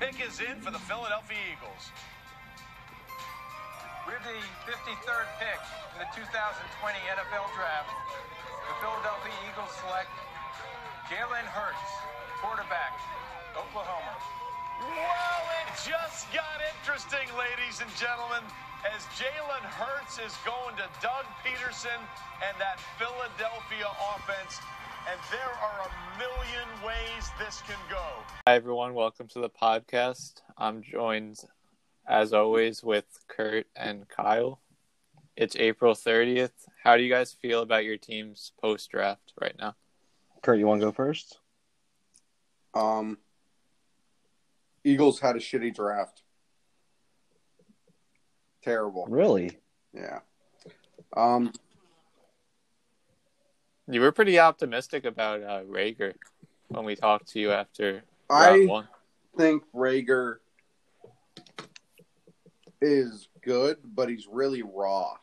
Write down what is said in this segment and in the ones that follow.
pick is in for the Philadelphia Eagles. With the 53rd pick in the 2020 NFL Draft, the Philadelphia Eagles select Jalen Hurts, quarterback, Oklahoma. Well, it just got interesting, ladies and gentlemen, as Jalen Hurts is going to Doug Pederson and that Philadelphia offense. And there are a million ways this can go. Hi, everyone. Welcome to the podcast. I'm joined, as always, with Kurt and Kyle. It's April 30th. How do you guys feel about your team's post draft right now? Kurt, you want to go first? Um, Eagles had a shitty draft. Terrible. Really? Yeah. Um, You were pretty optimistic about uh, Reagor when we talked to you after I one. think Reagor is good, but he's really raw.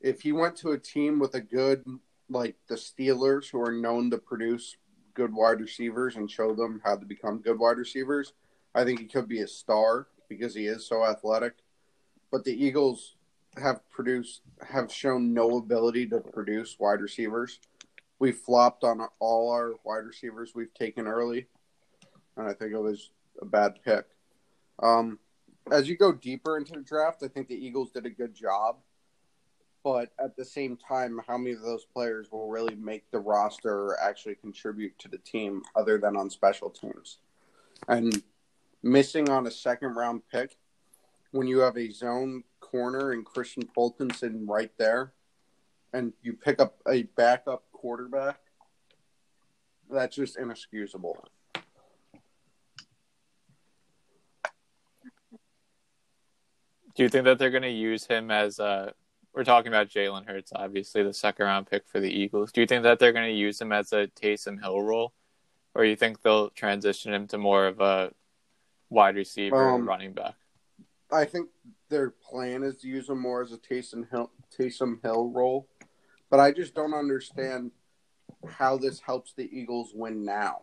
If he went to a team with a good, like the Steelers, who are known to produce good wide receivers and show them how to become good wide receivers, I think he could be a star because he is so athletic. But the Eagles have produced, have shown no ability to produce wide receivers. We flopped on all our wide receivers we've taken early, and I think it was a bad pick. Um, as you go deeper into the draft, I think the Eagles did a good job. But at the same time, how many of those players will really make the roster or actually contribute to the team other than on special teams? And missing on a second round pick when you have a zone corner and Kristian Fulton sitting right there, and you pick up a backup quarterback, that's just inexcusable. Do you think that they're going to use him as a? We're talking about Jalen Hurts, obviously the second round pick for the Eagles. Do you think that they're going to use him as a Taysom Hill role, or you think they'll transition him to more of a wide receiver, Um, running back? I think their plan is to use him more as a Taysom Hill, Taysom Hill role, but I just don't understand how this helps the Eagles win now.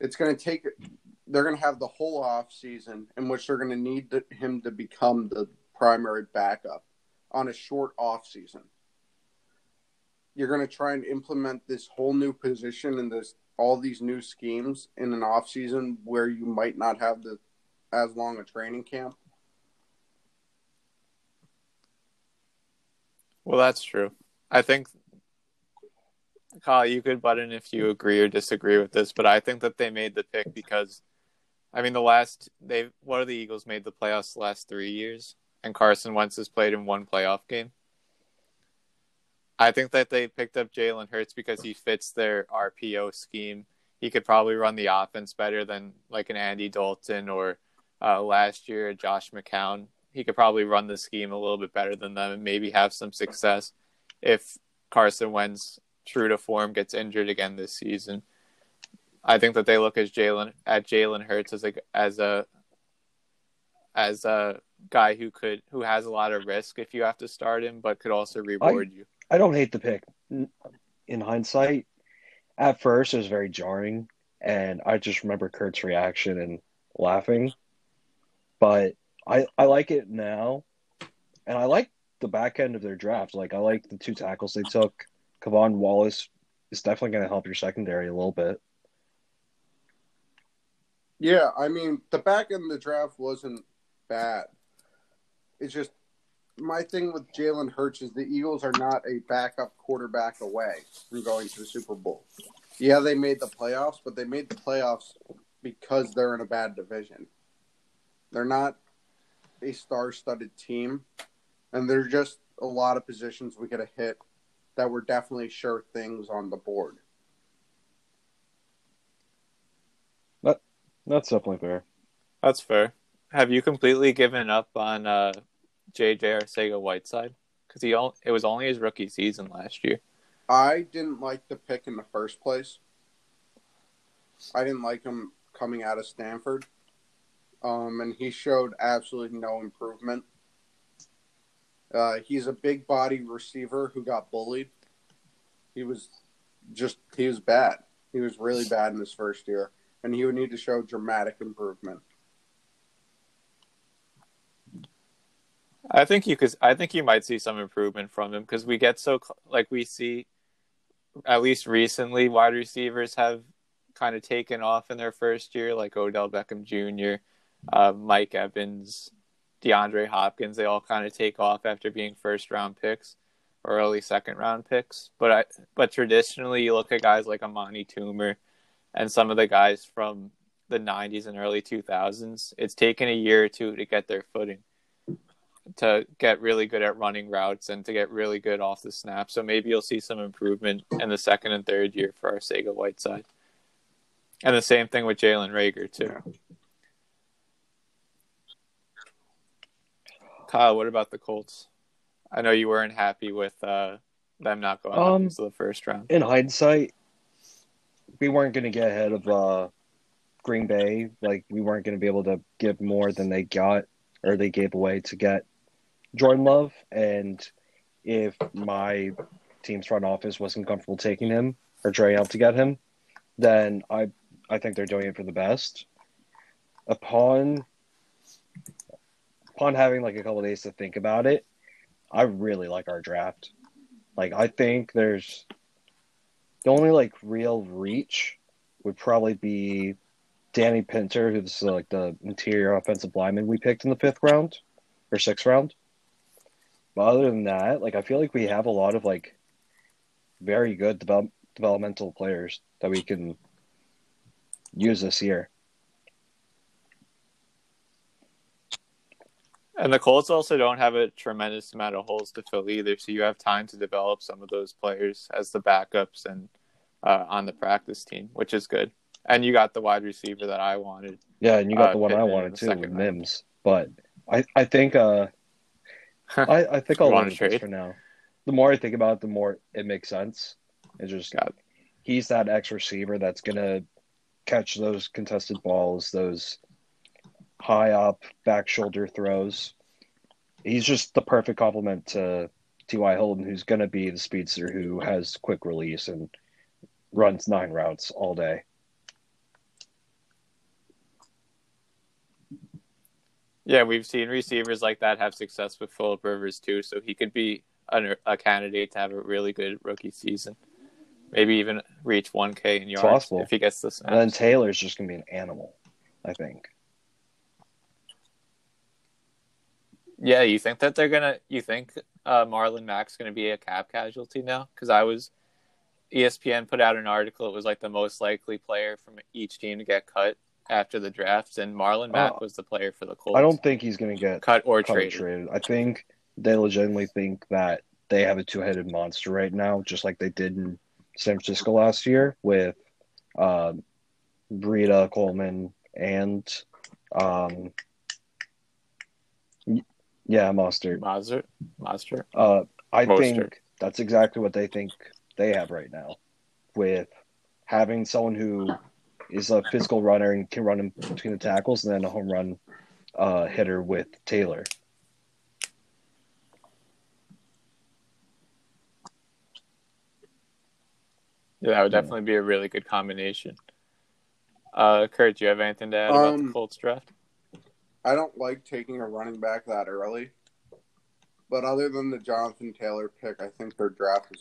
It's going to take. They're going to have the whole off season in which they're going to need to, him to become the primary backup on a short off season. You're going to try and implement this whole new position and this all these new schemes in an off season where you might not have the as long a training camp. Well, that's true. I think, Kyle, you could butt in if you agree or disagree with this, but I think that they made the pick because, I mean, the last they what are the Eagles made the playoffs the last three years, and Carson Wentz has played in one playoff game. I think that they picked up Jalen Hurts because he fits their RPO scheme. He could probably run the offense better than like an Andy Dalton or uh, last year Josh McCown. He could probably run the scheme a little bit better than them and maybe have some success if Carson Wentz, true to form, gets injured again this season. I think that they look as Jalen at Jalen Hurts as a as a as a guy who could who has a lot of risk if you have to start him, but could also reward you. I don't hate the pick. In hindsight, at first it was very jarring, and I just remember Kurt's reaction and laughing. But I I like it now, and I like the back end of their draft. Like I like the two tackles they took. K'Von Wallace is definitely going to help your secondary a little bit. Yeah, I mean the back end of the draft wasn't bad. It's just my thing with Jalen Hurts is the Eagles are not a backup quarterback away from going to the Super Bowl. Yeah, they made the playoffs, but they made the playoffs because they're in a bad division. They're not a star-studded team, and there's just a lot of positions we could have hit that were definitely sure things on the board. That That's definitely fair. That's fair. Have you completely given up on uh, JJ Arcega Whiteside? Because he all, it was only his rookie season last year. I didn't like the pick in the first place. I didn't like him coming out of Stanford. Um, and he showed absolutely no improvement. Uh, he's a big body receiver who got bullied. He was just, he was bad. He was really bad in his first year. and he would need to show dramatic improvement. I think you could. I think you might see some improvement from him because we get so like we see, at least recently, wide receivers have kind of taken off in their first year, like Odell Beckham Jr., uh, Mike Evans, DeAndre Hopkins. They all kind of take off after being first round picks or early second round picks. But I, but traditionally, you look at guys like Amani Toomer and some of the guys from the 90s and early 2000s. It's taken a year or two to get their footing to get really good at running routes and to get really good off the snap. So maybe you'll see some improvement in the second and third year for Arcega Whiteside. And the same thing with Jalen Reagor, too. Kyle, what about the Colts? I know you weren't happy with uh, them not going um, into the first round. In hindsight, we weren't going to get ahead of uh, Green Bay. Like we weren't going to be able to give more than they got or they gave away to get Jordan Love, and if my team's front office wasn't comfortable taking him or trading out to get him, then I I think they're doing it for the best. Upon upon having like a couple days to think about it, I really like our draft. Like I think there's the only like real reach would probably be Danny Pinter, who's like the interior offensive lineman we picked in the fifth round or sixth round. But other than that, like I feel like we have a lot of like very good develop, developmental players that we can use this year. And the Colts also don't have a tremendous amount of holes to fill either, so you have time to develop some of those players as the backups and uh, on the practice team, which is good. And you got the wide receiver that I wanted. Yeah, and you got uh, the one I wanted too with Mims. But I, I think uh, I, I think I'll leave it for now. The more I think about it, the more it makes sense. It's just got he's that X receiver that's gonna catch those contested balls, those high up back shoulder throws. He's just the perfect complement to T.Y. Hilton, who's going to be the speedster who has quick release and runs nine routes all day. Yeah, we've seen receivers like that have success with Philip Rivers too, so he could be a, a candidate to have a really good rookie season. Maybe even reach 1K in yards if he gets this. And then Taylor's just going to be an animal, I think. Yeah, you think that they're gonna? You think uh, Marlon Mack's gonna be a cap casualty now? Because I was, ESPN put out an article. It was like the most likely player from each team to get cut after the draft, and Marlon Mack uh, was the player for the Colts. I don't think he's gonna get cut or cut traded. traded. I think they legitimately think that they have a two-headed monster right now, just like they did in San Francisco last year with uh, Breida Coleman and um, yeah, Mostert. Mostert. Mostert. Uh, I Mostert. think that's exactly what they think they have right now, with having someone who is a physical runner and can run in between the tackles, and then a home run uh, hitter with Taylor. Yeah, that would definitely be a really good combination. Uh, Kurt, do you have anything to add um, about the um, Colts draft? I don't like taking a running back that early. But other than the Jonathan Taylor pick, I think their draft is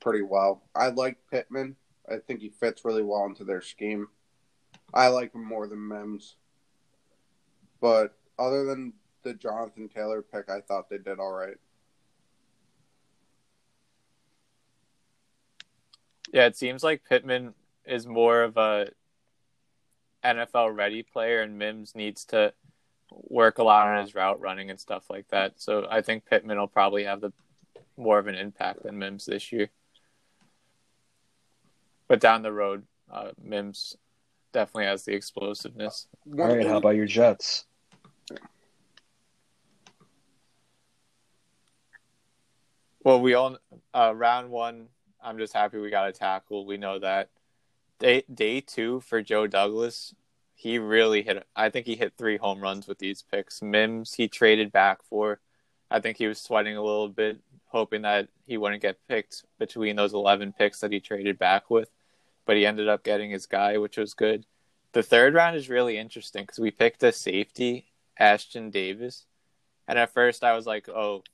pretty well. I like Pittman. I think he fits really well into their scheme. I like him more than Mims. But other than the Jonathan Taylor pick, I thought they did all right. Yeah, it seems like Pittman is more of a NFL ready player, and Mims needs to work a lot on his route running and stuff like that. So I think Pittman will probably have the more of an impact than Mims this year. But down the road, uh, Mims definitely has the explosiveness. All right, how about your Jets? Well, we all uh, round one. I'm just happy we got a tackle. We know that day day two for Joe Douglas he really hit. I think he hit three home runs with these picks. Mims he traded back for. I think he was sweating a little bit, hoping that he wouldn't get picked between those eleven picks that he traded back with, but he ended up getting his guy, which was good. The third round is really interesting because we picked a safety, Ashton Davis, and at first I was like, "Oh,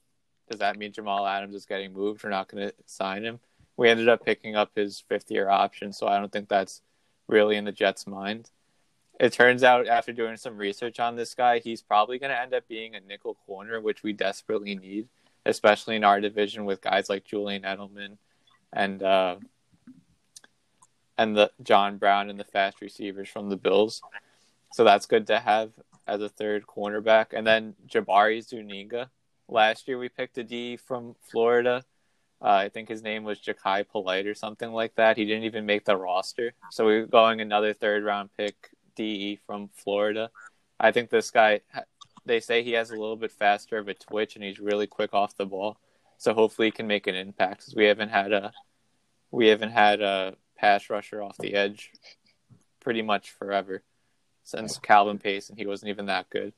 does that mean Jamal Adams is getting moved? We're not going to sign him." We ended up picking up his fifth year option, so I don't think that's really in the Jets' mind. It turns out after doing some research on this guy, he's probably going to end up being a nickel corner, which we desperately need, especially in our division with guys like Julian Edelman and uh, and the John Brown and the fast receivers from the Bills. So that's good to have as a third cornerback. And then Jabari Zuniga. Last year we picked a D from Florida. Uh, I think his name was Jachai Polite or something like that. He didn't even make the roster. So we are going another third round pick DE from Florida. I think this guy, they say he has a little bit faster of a twitch and he's really quick off the ball. So hopefully he can make an impact because we haven't had a, we haven't had a pass rusher off the edge pretty much forever since Calvin Pace, and he wasn't even that good.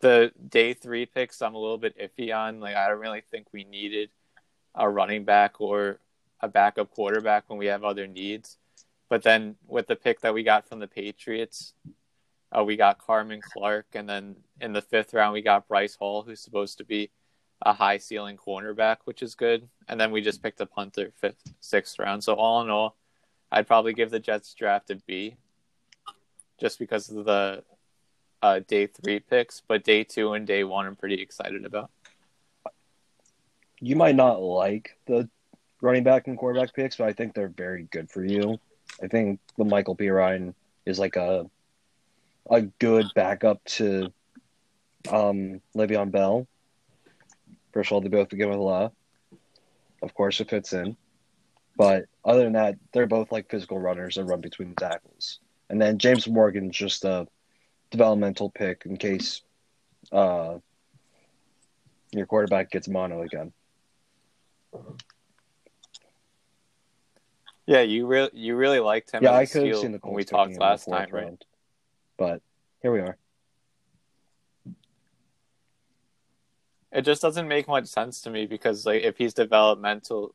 The day three picks, I'm a little bit iffy on. Like, I don't really think we needed a running back or a backup quarterback when we have other needs. But then with the pick that we got from the Patriots, uh, we got Cameron Clark, and then in the fifth round we got Bryce Hall, who's supposed to be a high ceiling cornerback, which is good. And then we just picked a punter fifth, sixth round. So all in all, I'd probably give the Jets draft a B, just because of the uh, day three picks. But day two and day one, I'm pretty excited about. You might not like the running back and quarterback picks, but I think they're very good for you. I think the Michael Perine is like a a good backup to um, Le'Veon Bell. First of all, they both begin with La. Of course, it fits in. But other than that, they're both like physical runners and run between the tackles. And then James Morgan's just a developmental pick in case uh, your quarterback gets mono again. Yeah, you really you really liked him. Yeah, I could have seen the when we talked last time, round. right? But here we are. It just doesn't make much sense to me because like if he's developmental,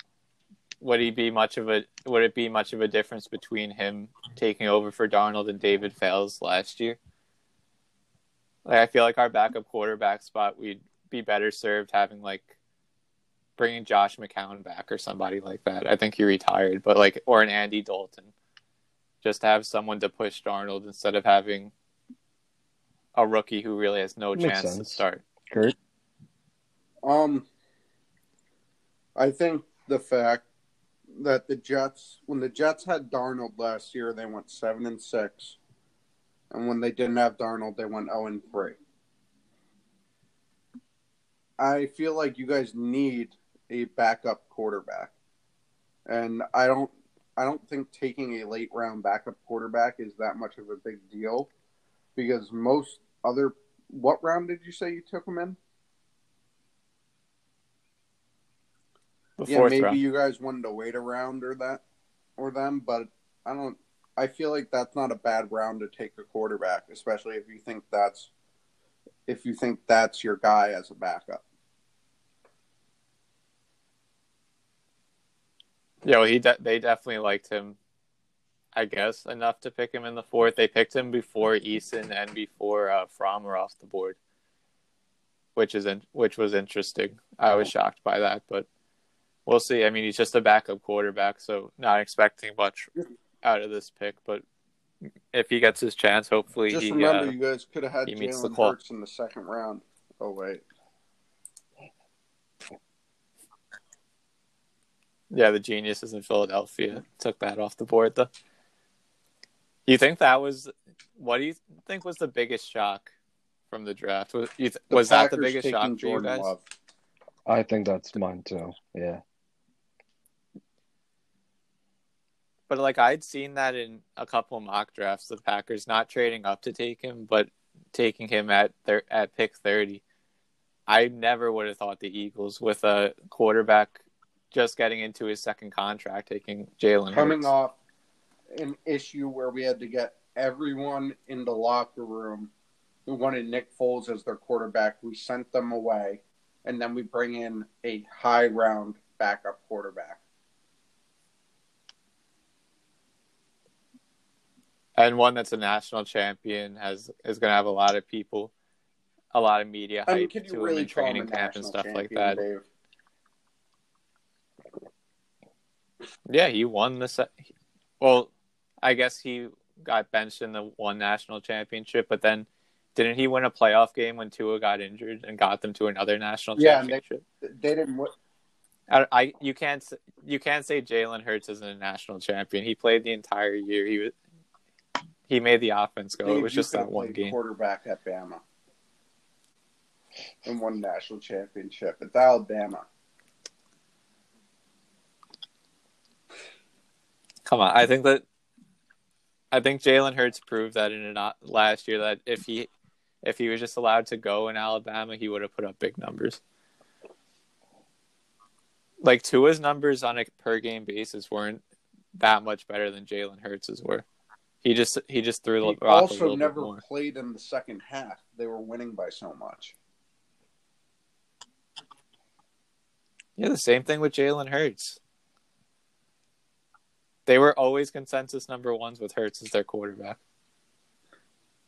would he be much of a would it be much of a difference between him taking over for Darnold and David Fales last year? Like I feel like our backup quarterback spot we'd be better served having like bringing Josh McCown back or somebody like that. I think he retired, but like or an Andy Dalton, just to have someone to push Darnold instead of having a rookie who really has no chance sense. to start. Kurt, um, I think the fact that the Jets, when the Jets had Darnold last year, they went seven and six, and when they didn't have Darnold, they went zero and three. I feel like you guys need a backup quarterback, and I don't. I don't think taking a late round backup quarterback is that much of a big deal, because most other. What round did you say you took him in? yeah, maybe round. you guys wanted to wait around or that or them, but I don't. I feel like that's not a bad round to take a quarterback, especially if you think that's if you think that's your guy as a backup. Yeah, well, he de- they definitely liked him. I guess enough to pick him in the fourth. They picked him before Eason and before uh, Fromm were off the board, which is in- which was interesting. I was shocked by that, but we'll see. I mean, he's just a backup quarterback, so not expecting much out of this pick. But if he gets his chance, hopefully just he. remember, uh, you guys could have had Jalen Hurts in the second round. Oh wait. Yeah, the geniuses in Philadelphia took that off the board. Though. You think that was what do you think was the biggest shock from the draft? Was, th- was that the biggest shock for you guys? Love. I think that's mine too. Yeah. But like I'd seen that in a couple mock drafts, the Packers not trading up to take him, but taking him at their at pick thirty. I never would have thought the Eagles with a quarterback just getting into his second contract, taking Jalen coming Hurts. off an issue where we had to get everyone in the locker room who wanted Nick Foles as their quarterback. We sent them away, and then we bring in a high round backup quarterback. and one that's a national champion has is going to have a lot of people, a lot of media I mean, hype to him really in him a training camp and stuff like that. Dave? Yeah, he won the se- well. I guess he got benched in the one national championship, but then didn't he win a playoff game when Tua got injured and got them to another national Yeah, and they- championship? They didn't. win- I, I you can't you can't say Jalen Hurts isn't a national champion. He played the entire year. He was he made the offense go. Dave, it was just that one game. Quarterback at Bama and won national championship. It's Alabama. Come on, I think that I think Jalen Hurts proved that in an, uh, last year that if he if he was just allowed to go in Alabama, he would have put up big numbers. Like Tua's numbers on a per game basis weren't that much better than Jalen Hurts's were. He just he just threw the He rock also never played in the second half. They were winning by so much. Yeah, the same thing with Jalen Hurts. They were always consensus number ones with Hurts as their quarterback.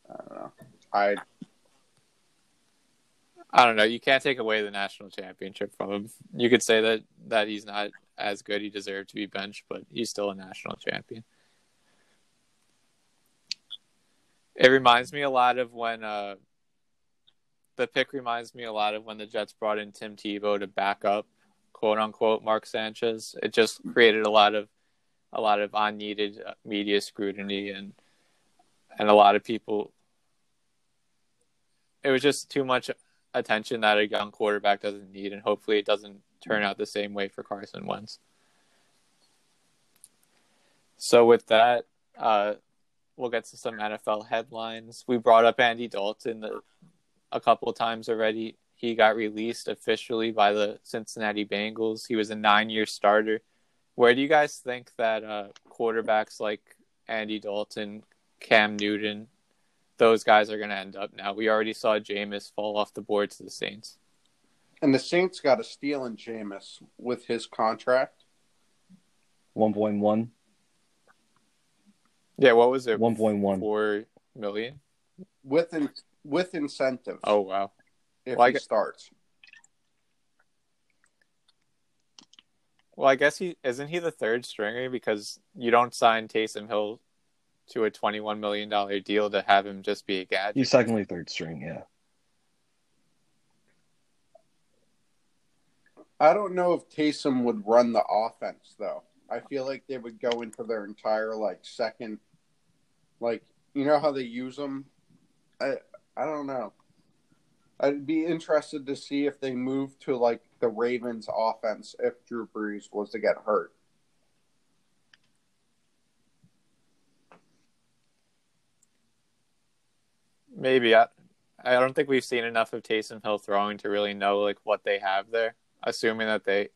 I don't know. I I don't know. You can't take away the national championship from him. You could say that that he's not as good. He deserved to be benched, but he's still a national champion. It reminds me a lot of when uh, the pick reminds me a lot of when the Jets brought in Tim Tebow to back up, quote unquote, Mark Sanchez. It just created a lot of a lot of unneeded uh, media scrutiny and and a lot of people. It was just too much attention that a young quarterback doesn't need, and hopefully it doesn't turn out the same way for Carson Wentz. So with that, uh, we'll get to some NFL headlines. We brought up Andy Dalton a couple times already. He got released officially by the Cincinnati Bengals. He was a nine-year starter. Where do you guys think that uh, quarterbacks like Andy Dalton, Cam Newton, those guys are going to end up now? We already saw Jameis fall off the board to the Saints. and the Saints got a steal in Jameis with his contract. One point one. Yeah, what was it? One point one. Four million. with in, with incentives Oh wow. if well, I he gu- starts. Well, I guess he isn't he the third stringer because you don't sign Taysom Hill to a twenty-one million dollar deal to have him just be a gadget. He's secondly third string. Yeah. I don't know if Taysom would run the offense though. I feel like they would go into their entire like second, like you know how they use them. I I don't know. I'd be interested to see if they move to like the Ravens offense if Drew Brees was to get hurt. Maybe I, I don't think we've seen enough of Taysom Hill throwing to really know like what they have there. Assuming that they,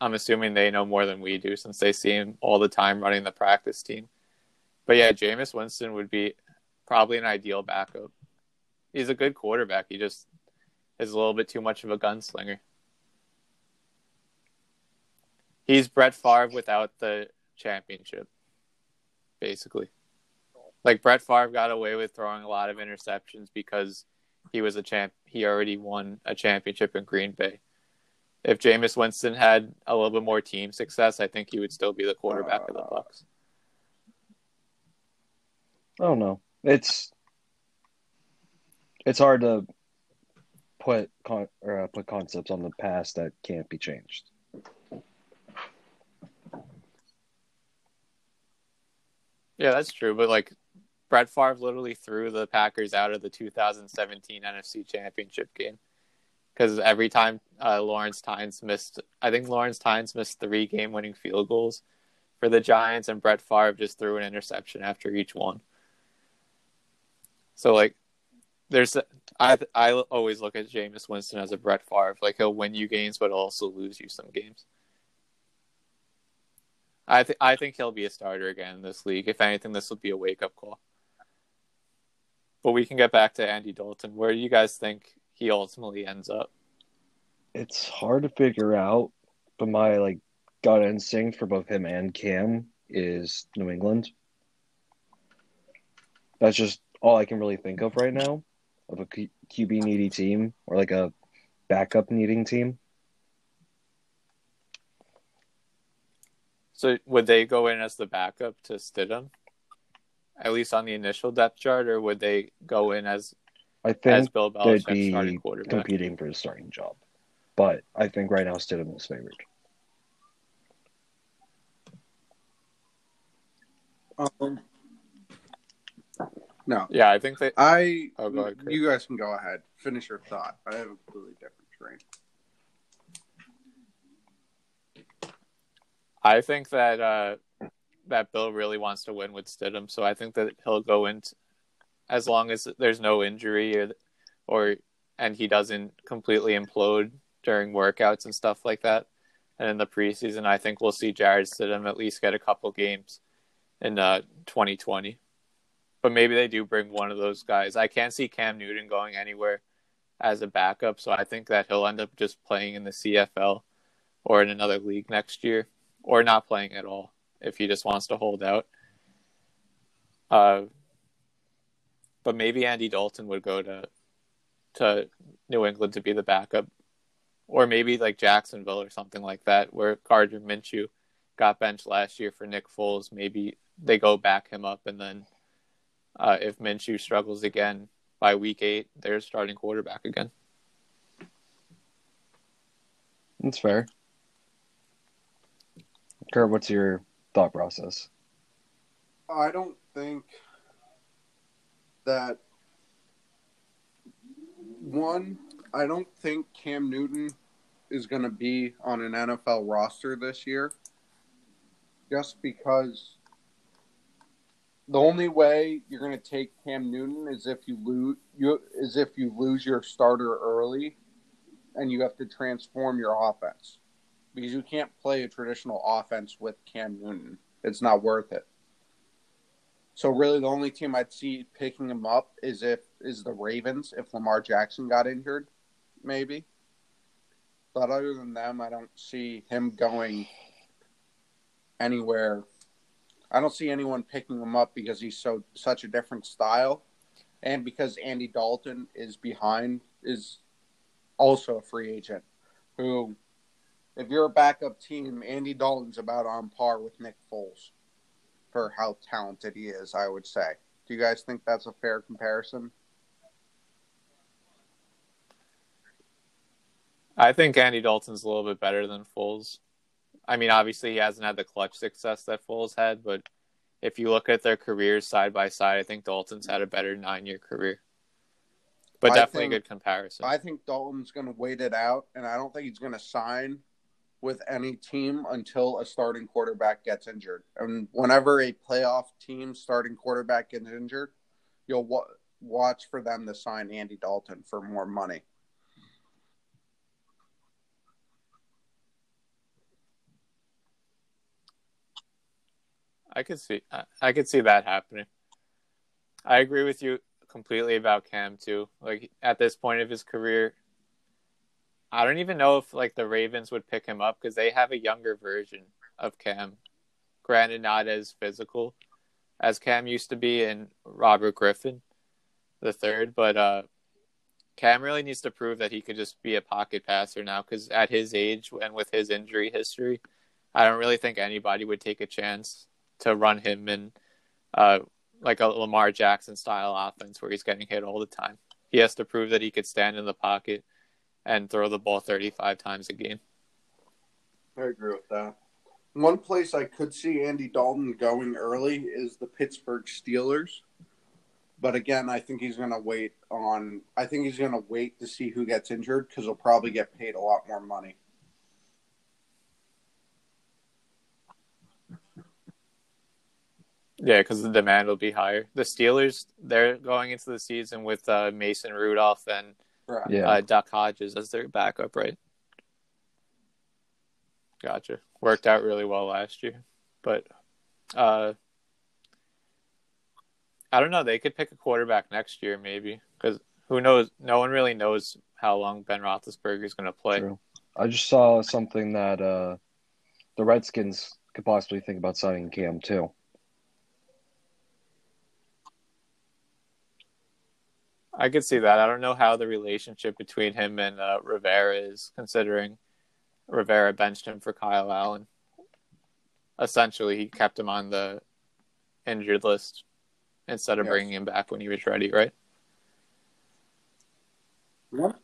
I'm assuming they know more than we do since they see him all the time running the practice team. But yeah, Jameis Winston would be probably an ideal backup. He's a good quarterback. He just is a little bit too much of a gunslinger. He's Brett Favre without the championship, basically. Like Brett Favre got away with throwing a lot of interceptions because he was a champ. He already won a championship in Green Bay. If Jameis Winston had a little bit more team success, I think he would still be the quarterback of the Bucs. I don't know. It's it's hard to put con- or uh, put concepts on the past that can't be changed. Yeah, that's true. But like Brett Favre literally threw the Packers out of the 2017 NFC Championship game because every time uh, Lawrence Tynes missed, I think Lawrence Tynes missed three game-winning field goals for the Giants, and Brett Favre just threw an interception after each one. So like, there's I I always look at Jameis Winston as a Brett Favre. Like he'll win you games, but also lose you some games. I think I think he'll be a starter again in this league. If anything, this will be a wake up call. But we can get back to Andy Dalton. Where do you guys think he ultimately ends up? It's hard to figure out, but my like gut instinct for both him and Cam is New England. That's just all I can really think of right now of a Q- QB needy team or like a backup needing team. So would they go in as the backup to Stidham, at least on the initial depth chart, or would they go in as I as think Bill they'd Belichick's starting be quarterback? competing for the starting job. But I think right now Stidham is favored. Um, no, Yeah, I think they. I. Oh, go ahead, Chris. you guys can go ahead. Finish your thought. I have a completely different train. I think that uh, that Bill really wants to win with Stidham, so I think that he'll go in t- as long as there's no injury or, or and he doesn't completely implode during workouts and stuff like that. And in the preseason, I think we'll see Jarrett Stidham at least get a couple games in uh, 2020. But maybe they do bring one of those guys. I can't see Cam Newton going anywhere as a backup, so I think that he'll end up just playing in the CFL or in another league next year or not playing at all if he just wants to hold out. Uh, but maybe Andy Dalton would go to to New England to be the backup, or maybe like Jacksonville or something like that, where Gardner Minshew got benched last year for Nick Foles. Maybe they go back him up, and then uh, if Minshew struggles again by week eight, they're starting quarterback again. That's fair. Kurt, what's your thought process? I don't think that one. I don't think Cam Newton is going to be on an NFL roster this year, just because the only way you're going to take Cam Newton is if you lose you is if you lose your starter early, and you have to transform your offense because you can't play a traditional offense with Cam Newton. It's not worth it. So really, the only team I'd see picking him up is if is the Ravens if Lamar Jackson got injured, maybe. But other than them, I don't see him going anywhere. I don't see anyone picking him up because he's so such a different style, and because Andy Dalton is behind is also a free agent. Who, if you're a backup team, Andy Dalton's about on par with Nick Foles for how talented he is, I would say. Do you guys think that's a fair comparison? I think Andy Dalton's a little bit better than Foles. I mean, obviously he hasn't had the clutch success that Foles had, but if you look at their careers side by side, I think Dalton's had a better nine-year career. But I definitely think- a good comparison. I think Dalton's going to wait it out, and I don't think he's going to sign with any team until a starting quarterback gets injured. And whenever a playoff team starting quarterback gets injured, you'll wa- watch for them to sign Andy Dalton for more money. I could see I, I could see that happening. I agree with you completely about Cam too. Like at this point of his career, I don't even know if like the Ravens would pick him up because they have a younger version of Cam. Granted, not as physical as Cam used to be in Robert Griffin, the third, but uh, Cam really needs to prove that he could just be a pocket passer now because at his age and with his injury history, I don't really think anybody would take a chance to run him in uh, like a Lamar Jackson style offense where he's getting hit all the time. He has to prove that he could stand in the pocket and throw the ball 35 times a game. I agree with that. One place I could see Andy Dalton going early is the Pittsburgh Steelers. But again, I think he's going to wait on. I think he's going to wait to see who gets injured because he'll probably get paid a lot more money. Yeah, because the demand will be higher. The Steelers, they're going into the season with uh, Mason Rudolph and Right. Yeah. uh, Duck Hodges as their backup, right? Gotcha. Worked out really well last year, but uh, I don't know. They could pick a quarterback next year, maybe, because who knows? No one really knows how long Ben Roethlisberger is going to play. True. I just saw something that uh, the Redskins could possibly think about signing Cam too. I could see that. I don't know how the relationship between him and uh, Rivera is, considering Rivera benched him for Kyle Allen. Essentially, he kept him on the injured list instead of Yes. bringing him back when he was ready, right? What?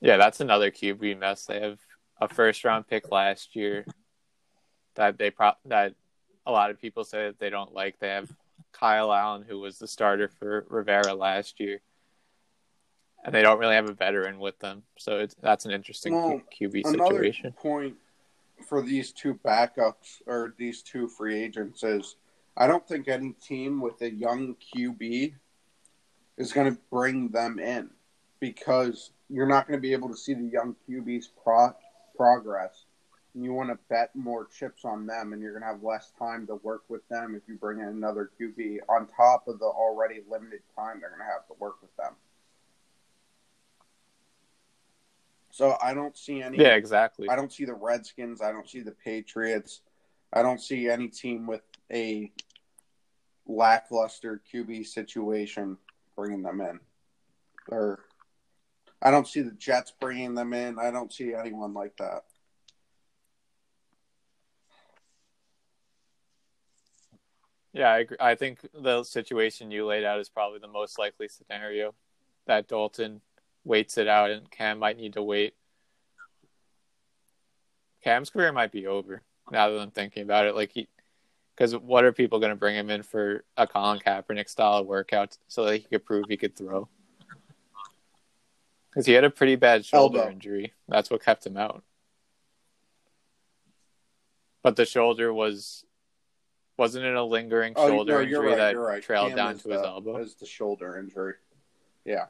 Yeah, that's another QB mess. They have a first round pick last year that they pro- that a lot of people say that they don't like. They have Kyle Allen, who was the starter for Rivera last year, and they don't really have a veteran with them. So it's, that's an interesting Well, QB Another situation. point for these two backups or these two free agents is I don't think any team with a young QB is going to bring them in because you're not going to be able to see the young QB's pro- progress. And you want to bet more chips on them, and you're going to have less time to work with them if you bring in another QB on top of the already limited time they're going to have to work with them. So I don't see any. Yeah, exactly. I don't see the Redskins. I don't see the Patriots. I don't see any team with a lackluster QB situation bringing them in. Or I don't see the Jets bringing them in. I don't see anyone like that. Yeah, I agree. I think the situation you laid out is probably the most likely scenario that Dalton waits it out and Cam might need to wait. Cam's career might be over now that I'm thinking about it. Like he, because what are people going to bring him in for a Colin Kaepernick style workout so that he could prove he could throw? Because he had a pretty bad shoulder Elbow. injury. That's what kept him out. But the shoulder was wasn't it a lingering Oh, shoulder no, injury right. that right. trailed Cam down to his the- elbow? Is the shoulder injury? Yeah.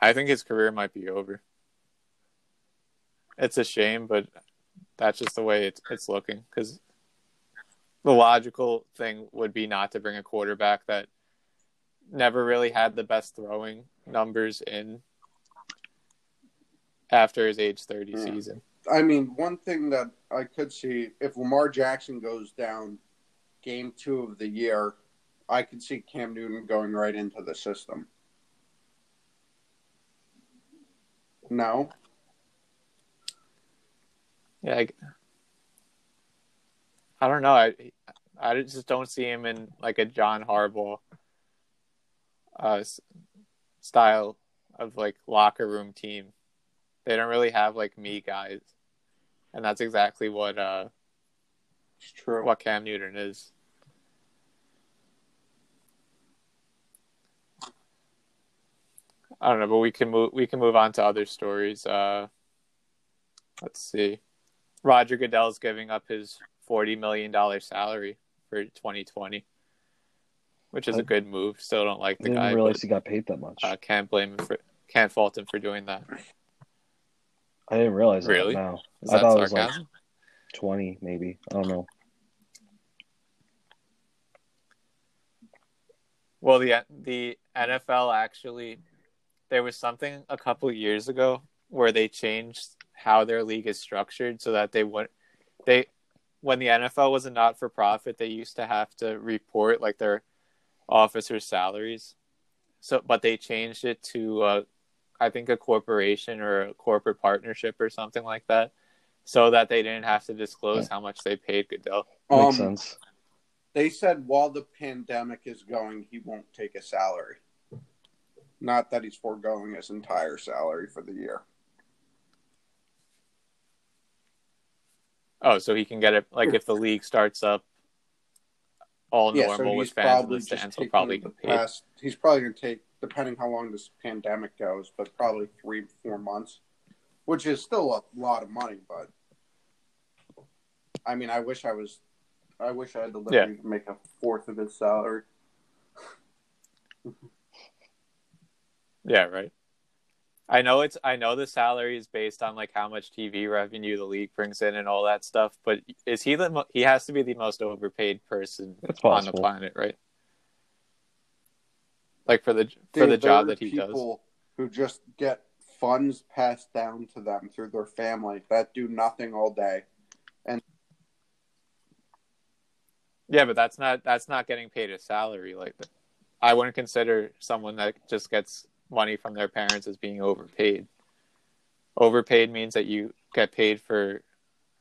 I think his career might be over. It's a shame, but that's just the way it's it's looking. Because the logical thing would be not to bring a quarterback that never really had the best throwing numbers in after his age thirty Yeah. season. I mean, one thing that I could see if Lamar Jackson goes down game two of the year, I could see Cam Newton going right into the system. No, Yeah, I, I don't know. I I just don't see him in like a John Harbaugh uh, style of like locker room team. They don't really have like me guys, and that's exactly what uh it's true. what Cam Newton is. I don't know, but we can move we can move on to other stories. Uh, let's see. Roger Goodell's giving up his forty million dollar salary for 2020, which is a I- good move. Still don't like I the didn't guy, realize but he got paid that much. uh, can't blame him for can't fault him for doing that. I didn't realize Really? that. No, Is I that thought it was like twenty, maybe. I don't know. Well, the the NFL actually there was something a couple of years ago where they changed how their league is structured so that they would they when the NFL was a not for profit, they used to have to report like their officers' salaries. So, but they changed it to uh, I think a corporation or a corporate partnership or something like that, so that they didn't have to disclose how much they paid Goodell. Makes Um, sense. They said while the pandemic is going, he won't take a salary. Not that he's foregoing his entire salary for the year. Oh, so he can get it like if the league starts up all Yeah, so normal with fans probably the just stands, he'll probably the get paid. past. He's probably going to take, depending how long this pandemic goes, but probably three, four months, which is still a lot of money. But I mean, I wish I was, I wish I had the liberty to make a fourth of his salary. Yeah, right. I know it's I know the salary is based on like how much TV revenue the league brings in and all that stuff, but is he the mo- he has to be the most overpaid person on the planet, right? Like for the for the job that he does. people who just get funds passed down to them through their family that do nothing all day. And yeah, but that's not that's not getting paid a salary like. I wouldn't consider someone that just gets money from their parents as being overpaid. Overpaid means that you get paid for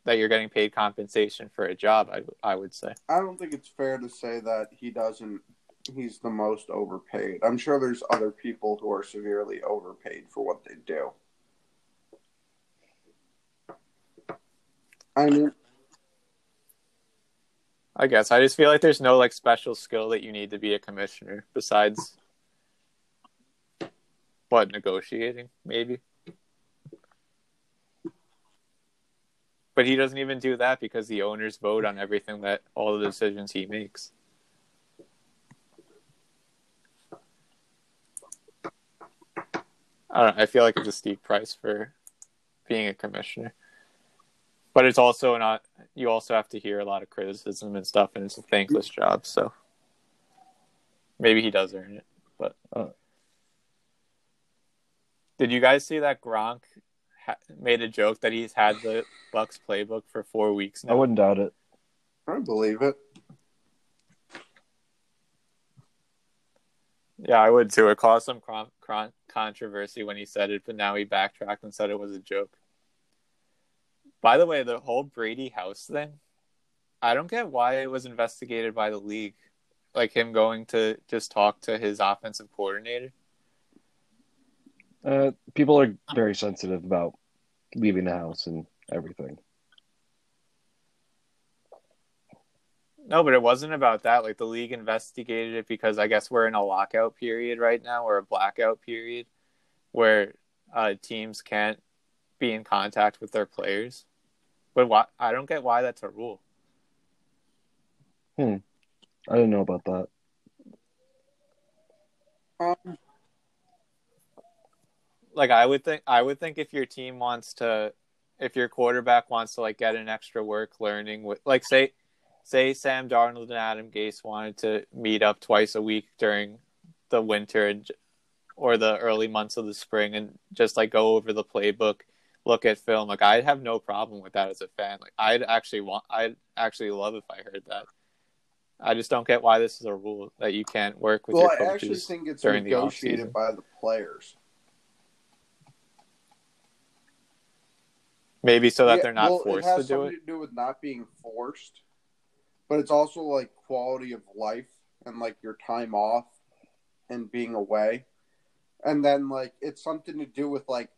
that you're getting paid compensation for a job. I I would say. I don't think it's fair to say that he doesn't. He's the most overpaid. I'm sure there's other people who are severely overpaid for what they do. I mean, I guess I just feel like there's no like special skill that you need to be a commissioner besides what negotiating maybe. But he doesn't even do that because the owners vote on everything that all the decisions he makes. I don't know, I feel like it's a steep price for being a commissioner. But it's also not you also have to hear a lot of criticism and stuff and it's a thankless job, so maybe he does earn it. But Uh. did you guys see that Gronk ha- made a joke that he's had the Bucs playbook for four weeks I wouldn't doubt it. I believe it. Yeah, I would too. It caused some con- con- controversy when he said it, but now he backtracked and said it was a joke. By the way, the whole Brady house thing, I don't get why it was investigated by the league. Like him going to just talk to his offensive coordinator. Uh, people are very sensitive about leaving the house and everything. No, but it wasn't about that. Like the league investigated it because I guess we're in a lockout period right now or a blackout period where uh, teams can't be in contact with their players. But why? I don't get why that's a rule. Hmm. I didn't know about that. Um, Like I would think, I would think if your team wants to, if your quarterback wants to like get an extra work learning with, like say, say Sam Darnold and Adam Gase wanted to meet up twice a week during the winter and, or the early months of the spring and just like go over the playbook, look at film. Like I'd have no problem with that as a fan. Like I'd actually want, I'd actually love if I heard that. I just don't get why this is a rule that you can't work with well, your I actually coaches. think it's during the negotiated offseason. by the players. Maybe so that Yeah, they're not well, forced to do it. to do with not being forced, but it's also like quality of life and like your time off and being away, and then like it's something to do with like,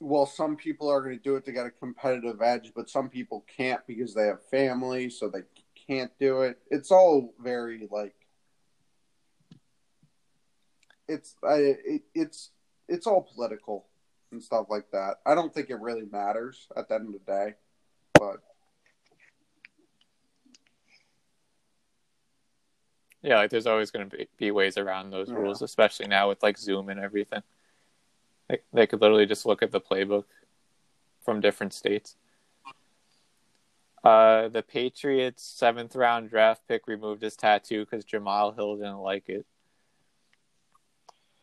well, some people are going to do it to get a competitive edge, but some people can't because they have family, so they can't do it. It's all very like, it's I it, it's it's all political and stuff like that. I don't think it really matters at the end of the day, but Yeah, like there's always going to be, be ways around those Yeah. rules, especially now with like Zoom and everything. They, they could literally just look at the playbook from different states. Uh, the Patriots seventh round draft pick removed his tattoo because Jemele Hill didn't like it.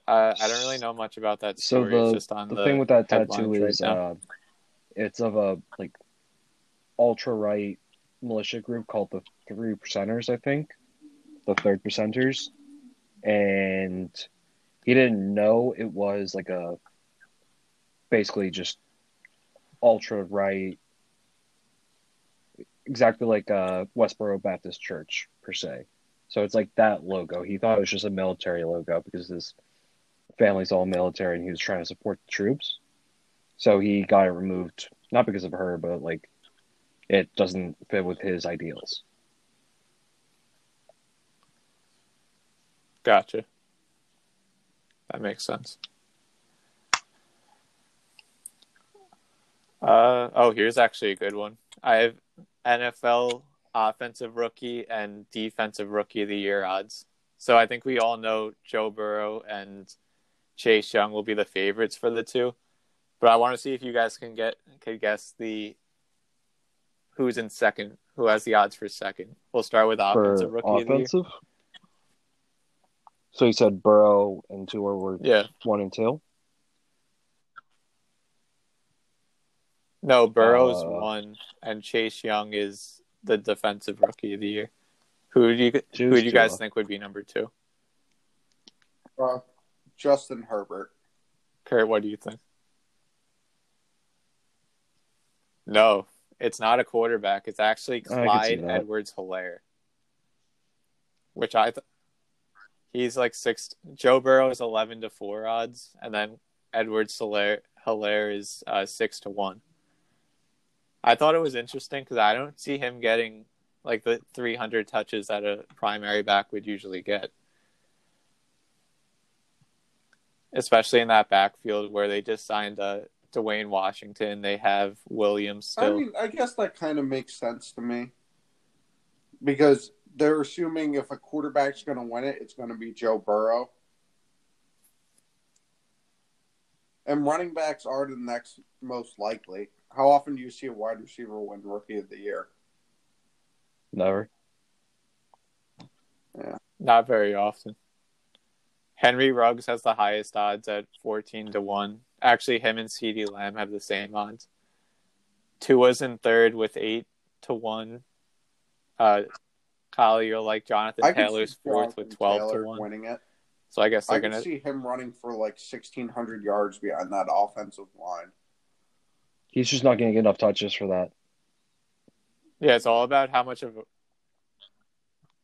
Uh, I don't really know much about that So story. it's the just on the the, thing with that tattoo is now. uh, it's of a like ultra right militia group called the Three Percenters, I think, the Third Percenters, and he didn't know it was like a basically just ultra right, exactly like uh, Westboro Baptist Church per se. So it's like that logo. He thought it was just a military logo because his family's all military and he was trying to support the troops. So he got it removed, not because of her, but like it doesn't fit with his ideals. Gotcha. That makes sense. Uh oh, here's actually a good one. I have NFL offensive rookie and defensive rookie of the year odds. So I think we all know Joe Burrow and Chase Young will be the favorites for the two. But I want to see if you guys can get could guess the who's in second, who has the odds for second. We'll start with offensive For rookie of the year. Offensive. So he said Burrow and Tua were Yeah. one and two. No, Burrow's Uh, one, and Chase Young is the defensive rookie of the year. Who do you who do you guys Tua. think would be number two? Uh, Justin Herbert. Kurt, what do you think? No, it's not a quarterback. It's actually I can see Clyde. Edwards Helaire. Which I th- he's like six Joe Burrow is eleven to four odds, and then Edwards Helaire Helaire is uh, six to one. I thought it was interesting because I don't see him getting like the three hundred touches that a primary back would usually get. Especially in that backfield where they just signed uh, Dwayne Washington, they have Williams still. I mean, I guess that kind of makes sense to me because they're assuming if a quarterback's going to win it, it's going to be Joe Burrow. And running backs are the next most likely. How often do you see a wide receiver win Rookie of the Year? Never. Yeah. Not very often. Henry Ruggs has the highest odds at 14 to 1. Actually, him and CeeDee Lamb have the same odds. Tua's in third with 8 to 1. Uh, Kyle, you're like Jonathan I Taylor's fourth Jonathan with 12 Taylor to 1. winning it. So I guess I they're could going to. see him running for like 1,600 yards behind that offensive line. He's just not going to get enough touches for that. Yeah, it's all about how much of.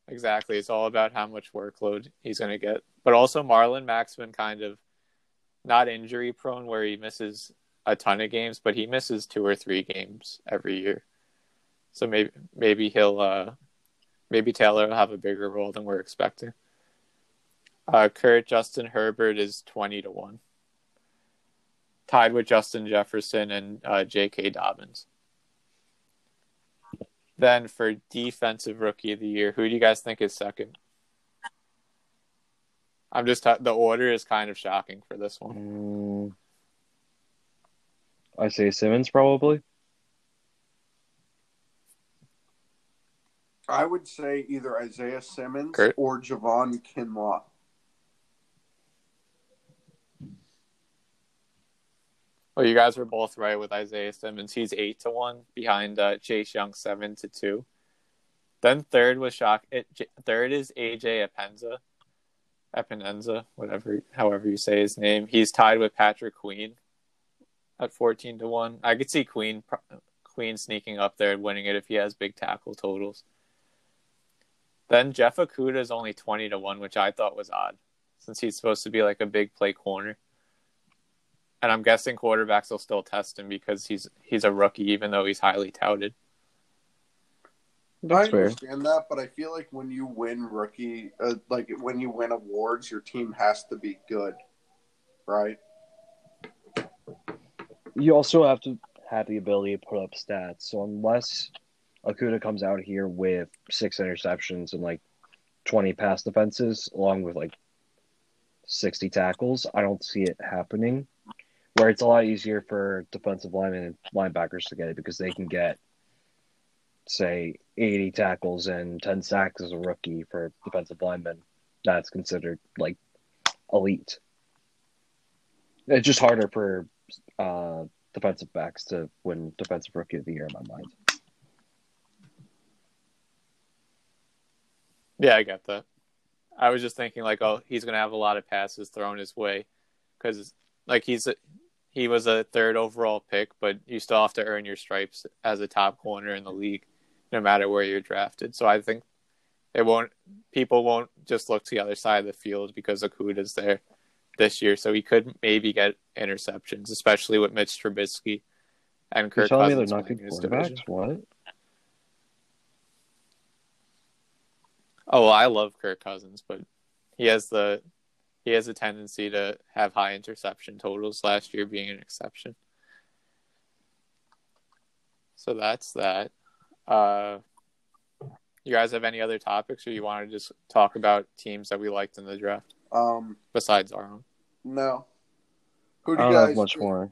Exactly. It's all about how much workload he's going to get. But also, Marlon Mack's been kind of not injury prone where he misses a ton of games, but he misses two or three games every year. So maybe maybe he'll uh, maybe Taylor will have a bigger role than we're expecting. Uh, Kurt Justin Herbert is twenty to one, tied with Justin Jefferson and uh, J.K. Dobbins. Then for defensive rookie of the year, who do you guys think is second? I'm just the order is kind of shocking for this one. Mm, I say Simmons probably. I would say either Isaiah Simmons Kurt? or Javon Kinlaw. Well, you guys were both right with Isaiah Simmons. He's eight to one behind uh, Chase Young, seven to two. Then third was shock. It, J- third is AJ Epenza, Epinenza, whatever, however you say his name. He's tied with Patrick Queen at fourteen to one. I could see Queen Queen sneaking up there and winning it if he has big tackle totals. Then Jeff Okudah is only twenty to one, which I thought was odd, since he's supposed to be like a big play corner. And I'm guessing quarterbacks will still test him because he's he's a rookie, even though he's highly touted. I That's fair. understand that, but I feel like when you win rookie, uh, like when you win awards, your team has to be good, right? You also have to have the ability to put up stats. So unless Okudah comes out here with six interceptions and like twenty pass defenses, along with like sixty tackles, I don't see it happening. Where it's a lot easier for defensive linemen and linebackers to get it because they can get, say, eighty tackles and ten sacks as a rookie for defensive linemen. That's considered like elite. It's just harder for uh, defensive backs to win defensive rookie of the year in my mind. Yeah, I get that. I was just thinking like, oh, he's gonna have a lot of passes thrown his way, because like he's a, he was a third overall pick, but you still have to earn your stripes as a top corner in the league, no matter where you're drafted. So I think it won't people won't just look to the other side of the field because Okudah's there this year, so he could maybe get interceptions, especially with Mitch Trubisky and You're Kirk telling me they're not good winning his division. quarterbacks? What? Oh, well, I love Kirk Cousins, but he has the he has a tendency to have high interception totals. Last year being an exception. So that's that. Uh, you guys have any other topics, or you want to just talk about teams that we liked in the draft Um, besides our own? no. Who I do you guys? have much more.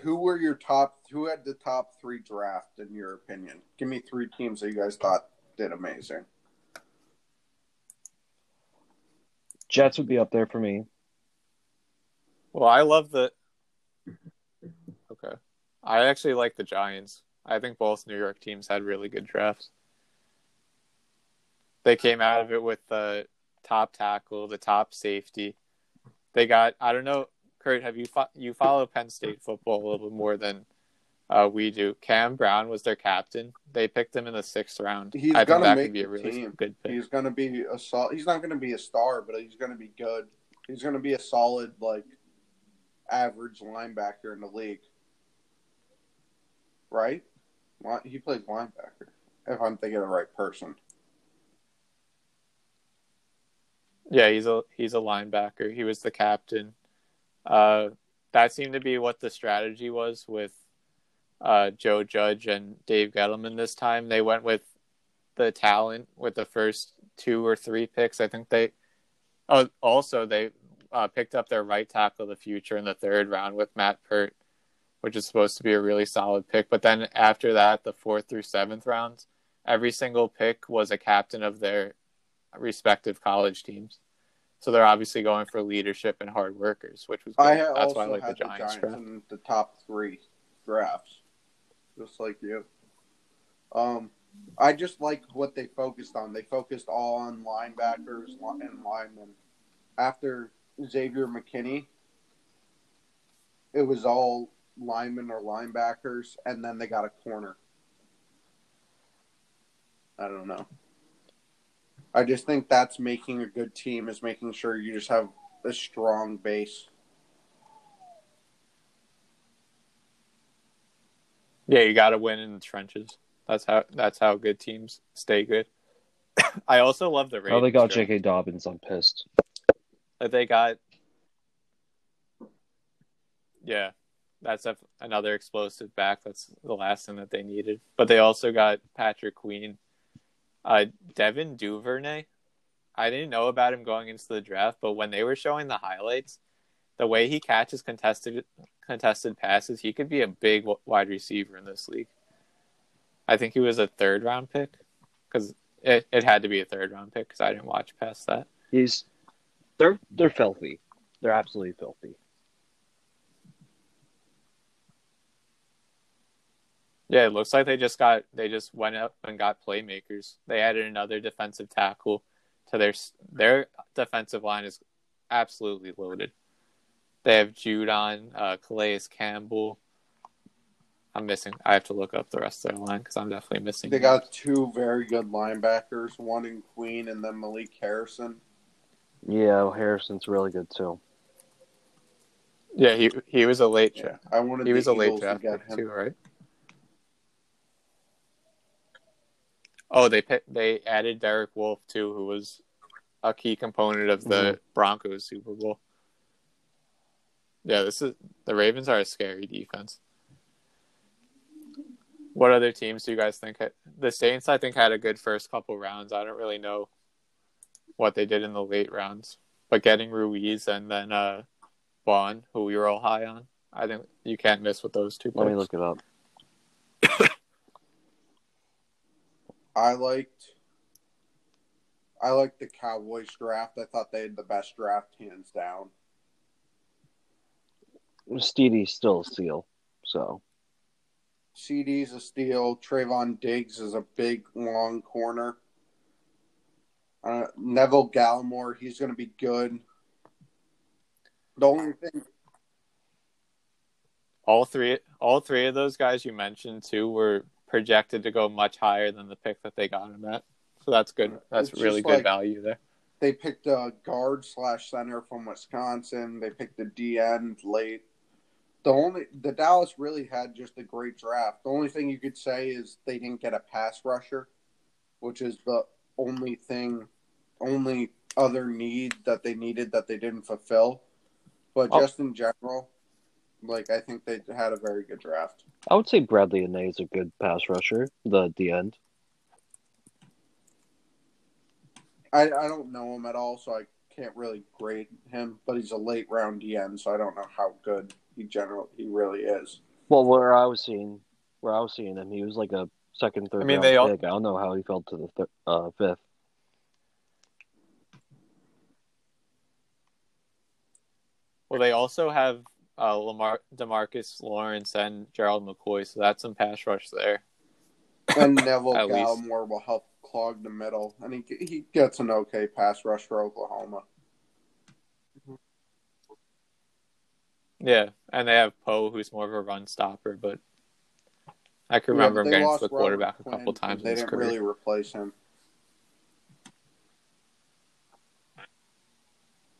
Who were your top? Who had the top three draft in your opinion? Give me three teams that you guys thought did amazing. Jets would be up there for me. Well, I love the. Okay, I actually like the Giants. I think both New York teams had really good drafts. They came out of it with the top tackle, the top safety. They got I don't know, Kurt. Have you fo- you follow Penn State football a little bit more than uh, we do? Cam Brown was their captain. They picked him in the sixth round. He's I gonna that make could be a really team. good pick. He's going to be a sol- He's not going to be a star, but he's going to be good. He's going to be a solid, like, average linebacker in the league. Right? He plays linebacker. If I'm thinking of the right person. Yeah, he's a he's a linebacker. He was the captain. Uh, that seemed to be what the strategy was with uh, Joe Judge and Dave Gettleman this time. They went with the talent with the first two or three picks. I think they. Oh, also they uh, picked up their right tackle of the future in the third round with Matt Peart, which is supposed to be a really solid pick. But then after that, the fourth through seventh rounds, every single pick was a captain of their respective college teams. So they're obviously going for leadership and hard workers, which was good. I That's also why I like had the Giants, draft. in the top three drafts, just like you. Um, I just like what they focused on. They focused all on linebackers and linemen. After Xavier McKinney, it was all linemen or linebackers, and then they got a corner. I don't know. I just think that's making a good team is making sure you just have a strong base. Yeah, you got to win in the trenches. That's how that's how good teams stay good. I also love the Ravens. Oh, they got. J.K. Dobbins. I'm pissed. Like they got, yeah, that's a, another explosive back. That's the last thing that they needed. But they also got Patrick Queen, uh, Devin Duvernay. I didn't know about him going into the draft, but when they were showing the highlights, the way he catches contested contested passes, he could be a big wide receiver in this league. I think he was a third round pick because it, it had to be a third round pick because I didn't watch past that. He's they're they're filthy. They're absolutely filthy. Yeah, it looks like they just got they just went up and got playmakers. They added another defensive tackle to their their defensive line is absolutely loaded. They have Judon, uh, Calais Campbell. I'm missing. I have to look up the rest of their line because I'm definitely missing. They got two very good linebackers, one in Queen and then Malik Harrison. Yeah, Harrison's really good too. yeah, he he was a late Yeah, draft. I wanted He was the a late Eagles to get him. too, right? Oh, they they added Derek Wolfe too, who was a key component of the Mm-hmm. Broncos Super Bowl. Yeah, this is the Ravens are a scary defense. What other teams do you guys think? The Saints, I think, had a good first couple rounds. I don't really know what they did in the late rounds, but getting Ruiz and then uh, Baun, who we were all high on, I think you can't miss with those two. Let me picks. look it up. I liked I liked the Cowboys draft. I thought they had the best draft hands down. Steedy's still a steal. So CeeDee's a steal. Trevon Diggs is a big long corner. Uh, Neville Gallimore, he's going to be good. The only thing all three all three of those guys you mentioned too were projected to go much higher than the pick that they got him at. So that's good. That's It's really good like- value there. they picked a guard slash center from Wisconsin. They picked a D end late. The only the Dallas really had just a great draft. The only thing you could say is they didn't get a pass rusher, which is the only thing, only other need that they needed that they didn't fulfill. But Oh. just in general, like I think they had a very good draft. I would say Bradlee Anae is a good pass rusher. The the end. I I don't know him at all, so I can't really grade him. But he's a late round DN, so I don't know how good he general he really is. Well, where I was seeing where I was seeing him, he was like a second, third I mean, round they all- pick. I don't know how he fell to the th- uh, fifth. Well, they also have uh, Lamar Demarcus Lawrence and Gerald McCoy, so that's some pass rush there. And Neville At least. Gallimore will help clog the middle, and he he gets an okay pass rush for Oklahoma. Yeah, and they have Poe, who's more of a run stopper, but I can remember but him getting to the quarterback Robert a couple Quinn, times in They didn't career. really replace him.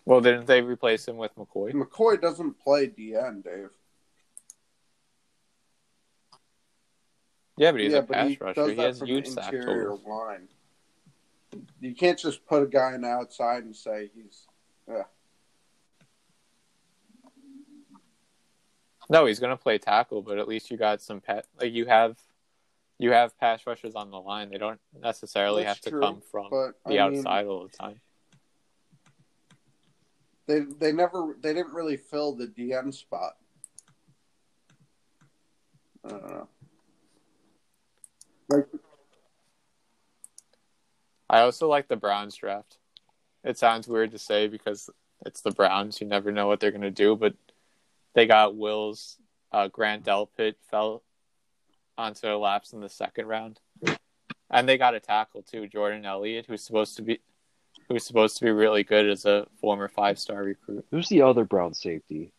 Well, didn't they replace him with McCoy? McCoy doesn't play DN, Dave. Yeah, but he's yeah, a pass he rusher. He has huge sack line. You can't just put a guy on the outside and say he's. Yeah. No, he's gonna play tackle, but at least you got some pet. Like you have, you have pass rushers on the line. They don't necessarily That's have to true, come from the I mean, outside all the time. they they never they didn't really fill the DM spot. I don't know. Like I also like the Browns draft. It sounds weird to say because it's the Browns. You never know what they're gonna do, but they got Wills. Uh, Grant Delpit fell onto their laps in the second round, and they got a tackle too, Jordan Elliott, who's supposed to be, who's supposed to be really good as a former five-star recruit. Who's the other Brown safety?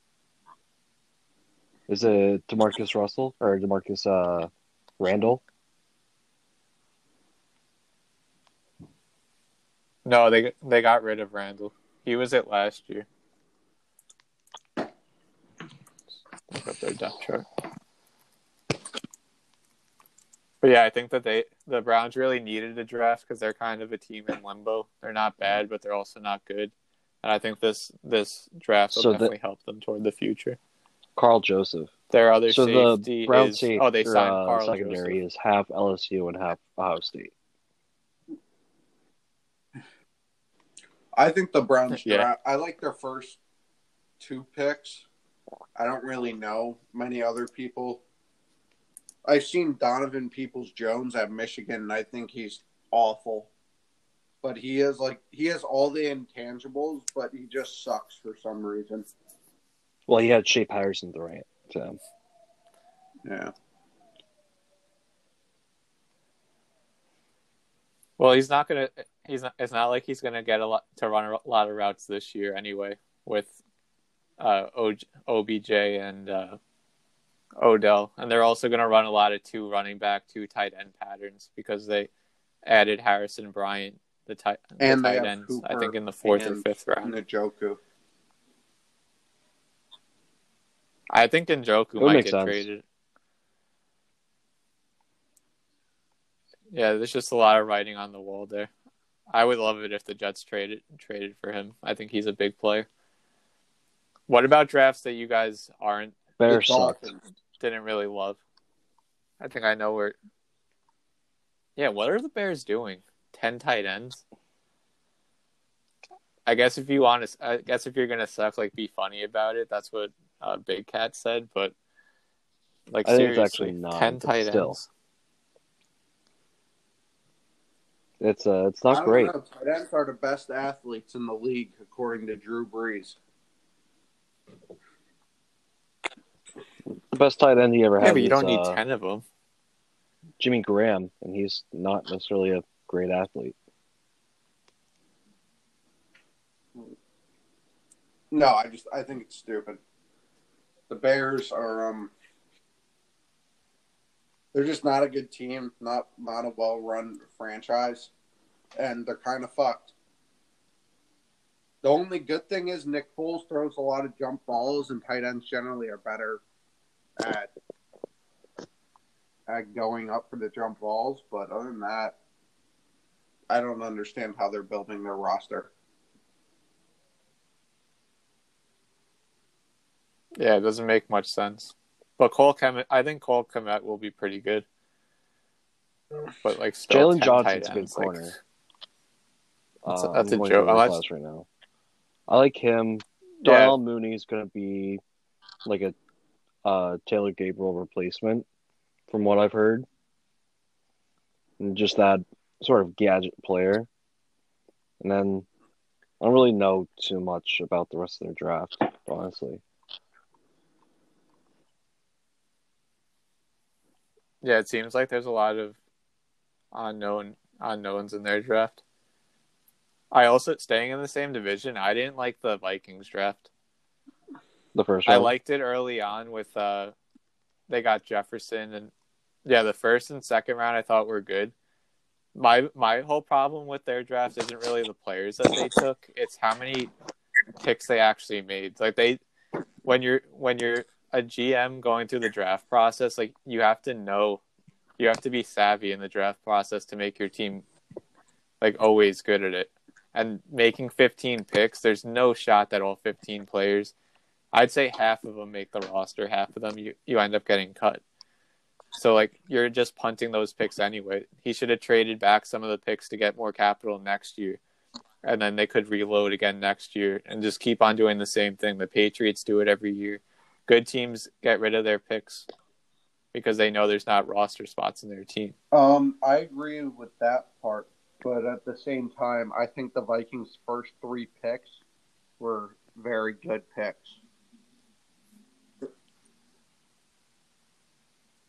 Is it Demarcus Russell or Demarcus uh, Randall? No, they they got rid of Randall. He was it last year. Look up their depth chart. But yeah, I think that they the Browns really needed a draft because they're kind of a team in limbo. They're not bad, but they're also not good. And I think this this draft will So the- definitely help them toward the future. Karl Joseph. Their other So safety the Brown is safety oh they signed uh, Karl secondary Joseph. is half LSU and half Ohio State. I think the Browns Yeah. draft. I like their first two picks. I don't really know many other people. I've seen Donovan Peoples Jones at Michigan, and I think he's awful. But he is like he has all the intangibles, but he just sucks for some reason. Well, he had Shea Patterson throwing it to him. Yeah. Well, he's not gonna. He's not. It's not like he's gonna get a lot to run a lot of routes this year anyway. With uh, OJ, OBJ and uh, Odell, and they're also gonna run a lot of two running back, two tight end patterns because they added Harrison Bryant, the tight the And they tight have ends. I think in the fourth or and fifth round. Njoku. I think Njoku would might get sense. traded. Yeah, there's just a lot of writing on the wall there. I would love it if the Jets traded traded for him. I think he's a big player. What about drafts that you guys aren't Bears The sucked. Didn't really love? I think I know where. Yeah, what are the Bears doing? Ten tight ends. I guess if you want to, I guess if you're gonna suck, like be funny about it. That's what uh, Big Cat said. But like I think it's seriously, actually not, ten tight still. ends. It's uh, it's not don't great. know. Tight ends are the best athletes in the league, according to Drew Brees. The best tight end he ever had. Yeah, had but you was don't need uh, ten of them. Jimmy Graham, and he's not necessarily a great athlete. No, I just I think it's stupid. The Bears are um they're just not a good team, not not a well run franchise, and they're kind of fucked. The only good thing is Nick Foles throws a lot of jump balls, and tight ends generally are better at at going up for the jump balls. But other than that, I don't understand how they're building their roster. Yeah, it doesn't make much sense. But Cole Kmet, I think Cole Kmet will be pretty good. But like still Jalen 10 Johnson's tight a good ends, like- corner. That's- um, that's I'm a joke. through the Unless- class right now. I like him. Yeah. Darnell Mooney's going to be like a uh, Taylor Gabriel replacement, from what I've heard. And just that sort of gadget player. And then I don't really know too much about the rest of their draft, honestly. Yeah, it seems like there's a lot of unknown unknowns in their draft. I also staying in the same division. I didn't like the Vikings draft. The first I liked it early on with uh, they got Jefferson and yeah, the first and second round I thought were good. My my whole problem with their draft isn't really the players that they took; it's how many picks they actually made. Like they, when you're when you're a GM going through the draft process, like you have to know, you have to be savvy in the draft process to make your team like always good at it. And making 15 picks, there's no shot that all 15 players I'd say half of them make the roster, half of them you, you end up getting cut. So like you're just punting those picks anyway. He should have traded back some of the picks to get more capital next year. And then they could reload again next year and just keep on doing the same thing. The Patriots do it every year. Good teams get rid of their picks because they know there's not roster spots in their team. Um, I agree with that part, but at the same time, I think the Vikings' first three picks were very good picks.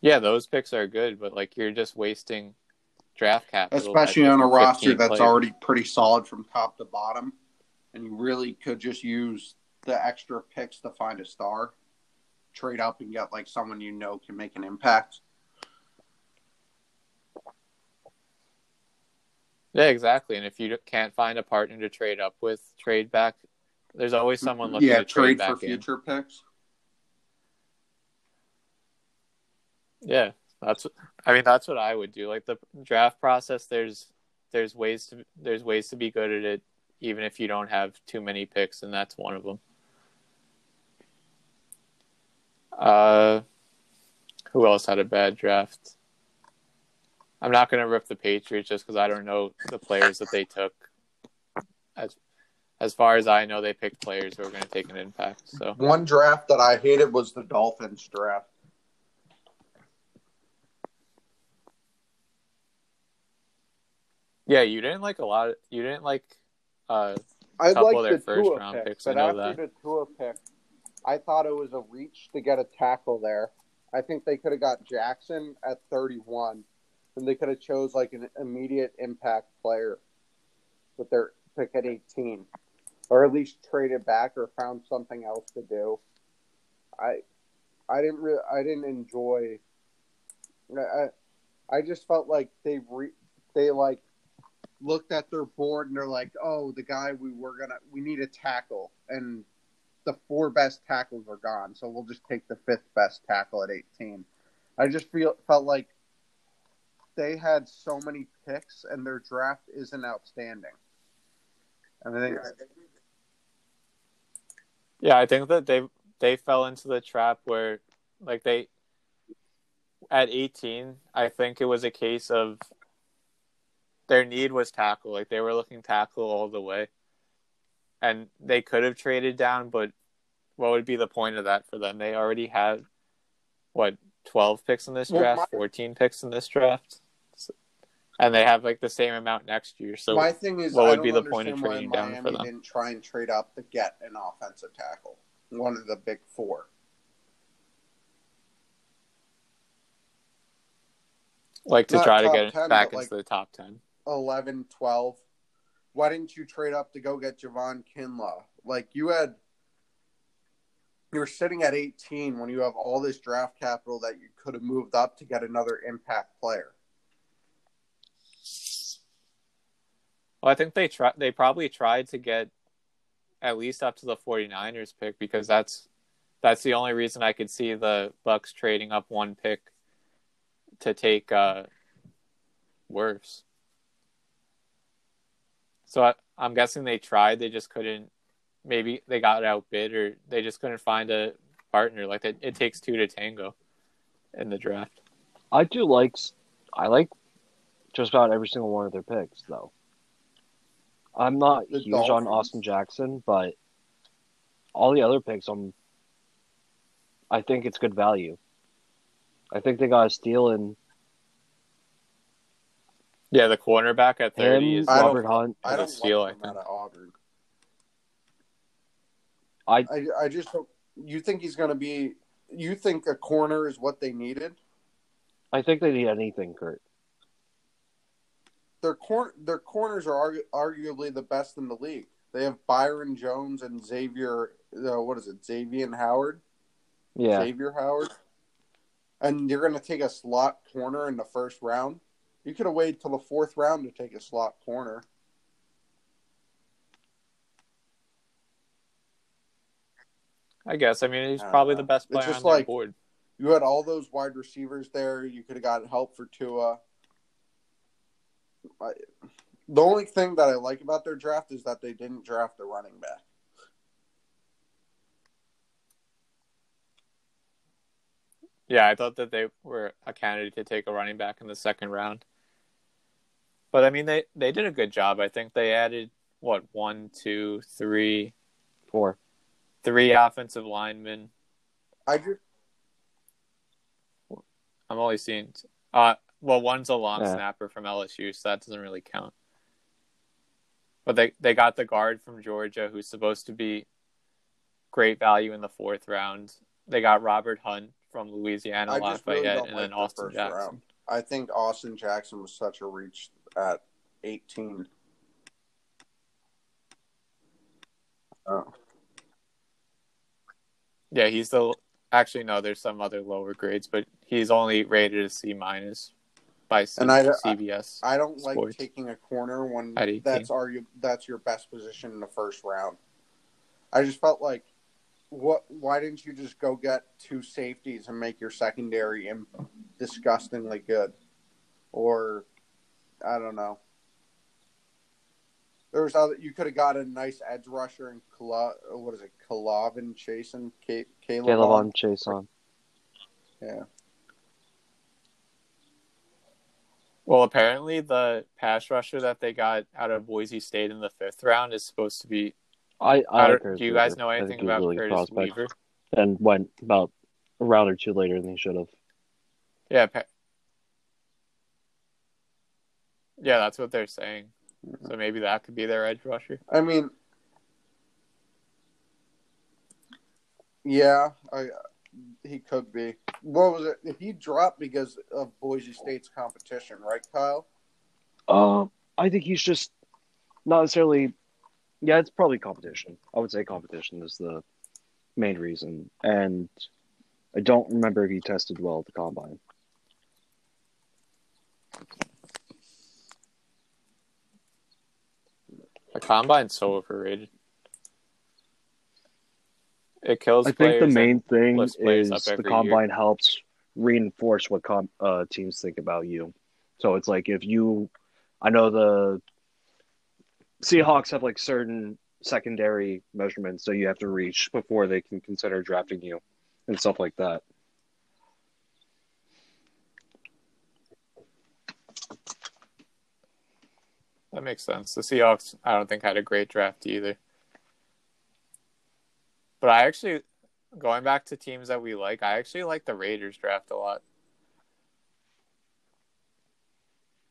Yeah, those picks are good, but like you're just wasting draft capital. especially on a roster that's players. already pretty solid from top to bottom, and you really could just use the extra picks to find a star, trade up and get like someone you know can make an impact. Yeah, exactly. And if you can't find a partner to trade up with, trade back. There's always someone looking yeah, to trade, trade back for in. future picks. Yeah, that's. I mean, that's what I would do. Like the draft process, there's there's ways to there's ways to be good at it, even if you don't have too many picks, and that's one of them. Uh, who else had a bad draft? I'm not going to rip the Patriots just because I don't know the players that they took. As as far as I know, they picked players who are going to take an impact. So One draft that I hated was the Dolphins draft. Yeah, you didn't like a lot. Of, you didn't like. Uh, I couple of their the first round pick, picks, I but after the Tua pick, I thought it was a reach to get a tackle there. I think they could have got Jackson at 31, and they could have chose like an immediate impact player with their pick at 18, or at least traded back or found something else to do. I, I didn't really, I didn't enjoy. I, I just felt like they re, they like looked at their board and they're like, "Oh, the guy we were gonna we need a tackle," and the four best tackles are gone, so we'll just take the fifth best tackle at 18. I just feel felt like they had so many picks and their draft isn't outstanding. And I think Yeah, I think that they they fell into the trap where like they at 18, I think it was a case of their need was tackle. Like they were looking tackle all the way. And they could have traded down, but what would be the point of that for them? They already had what 12 picks in this Well, draft, my- 14 picks in this draft. So- And they have like the same amount next year. So my thing is, what would be the point of trading down for them? Didn't try and trade up to get an offensive tackle, one of the big four. like to Not try to get 10, back into the top 10. 11, 12. Why didn't you trade up to go get Javon Kinlaw? Like you had, you were sitting at 18 when you have all this draft capital that you could have moved up to get another impact player. Well, I think they try they probably tried to get at least up to the 49ers pick because that's that's the only reason I could see the Bucs trading up one pick to take uh Wirfs. So I, I'm guessing they tried, they just couldn't maybe they got outbid or they just couldn't find a partner like it, it takes two to tango in the draft. I do like I like just about every single one of their picks though. I'm not The huge on Austin Jackson, but all the other picks I'm I think it's good value. I think they got a steal in Yeah, the cornerback at 30 him, is I don't- Robert Hunt. I don't steal, like I him out of Auburn. I I, I just don't. You think he's going to be? You think a corner is what they needed? I think they need anything, Kurt. their cor- their corners are argu- arguably the best in the league. They have Byron Jones and Xavier. Uh, what is it? Xavier Howard. Yeah. Xavier Howard. And you're going to take a slot corner in the first round. You could have waited till the fourth round to take a slot corner. I guess. I mean, he's I probably know. the best player just on like- board. You had all those wide receivers there. You could have gotten help for Tua. I, the only thing that I like about their draft is that they didn't draft a running back. Yeah, I thought that they were a candidate to take a running back in the second round. But I mean, they they did a good job. I think they added what one, two, three, four, three offensive linemen. I just I'm only seeing. Uh, well, one's a long Yeah. snapper from LSU, so that doesn't really count. But they they got the guard from Georgia, who's supposed to be great value in the fourth round. They got Robert Hunt from Louisiana I just Lafayette, really and like then the Austin Jackson. round. I think Austin Jackson was such a reach at 18. Oh. Yeah, he's the actually no. There's some other lower grades, but he's only rated a C minus by C- And I- CBS. I don't like taking a corner when At 18. that's argu- that's your best position in the first round. I just felt like what why didn't you just go get two safeties and make your secondary Im- disgustingly good? Or I don't know. There was other you could have got a nice edge rusher and Kala, what is it, Kalavin Chasen? K- Caleb, Caleb on? on Chase on. Yeah. Well, apparently the pass rusher that they got out of Boise State in the fifth round is supposed to be. I, I I like don't- Curtis you guys know anything think he's a about really Curtis prospect. Weaver? And went about a round or two later than he should have. Yeah, yeah, that's what they're saying. So maybe that could be their edge rusher. I mean, yeah, I he could be. What was it? He dropped because of Boise State's competition, right, Kyle? Um, I think he's just not necessarily. Yeah, it's probably competition. I would say competition is the main reason, and I don't remember if he tested well at the combine. The combine's so overrated. It kills. I think the main thing is the combine helps reinforce what com- uh, teams think about you. So it's like if you, I know the Seahawks have like certain secondary measurements that you have to reach before they can consider drafting you and stuff like that. That makes sense. The Seahawks, I don't think had a great draft either. But I actually, going back to teams that we like, I actually like the Raiders draft a lot.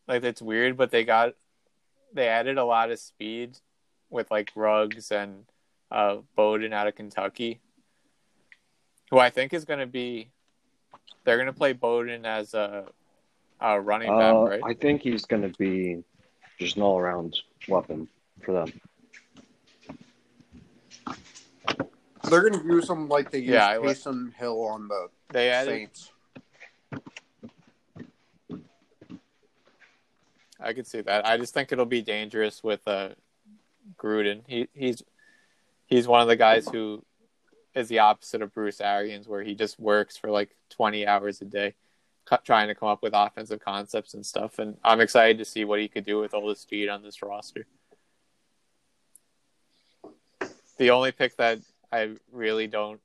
Like it's weird, but they got they added a lot of speed with like Ruggs and uh, Bowden out of Kentucky, who I think is going to be. They're going to play Bowden as a, a running back, Uh, right? I think he's going to be just an all around weapon for them. They're going to use him like they used Yeah, I li- Taysom Hill on the They added Saints. I could see that. I just think it'll be dangerous with uh, Gruden. He he's he's one of the guys who is the opposite of Bruce Arians, where he just works for like twenty hours a day, cu- trying to come up with offensive concepts and stuff. And I'm excited to see what he could do with all the speed on this roster. The only pick that I really don't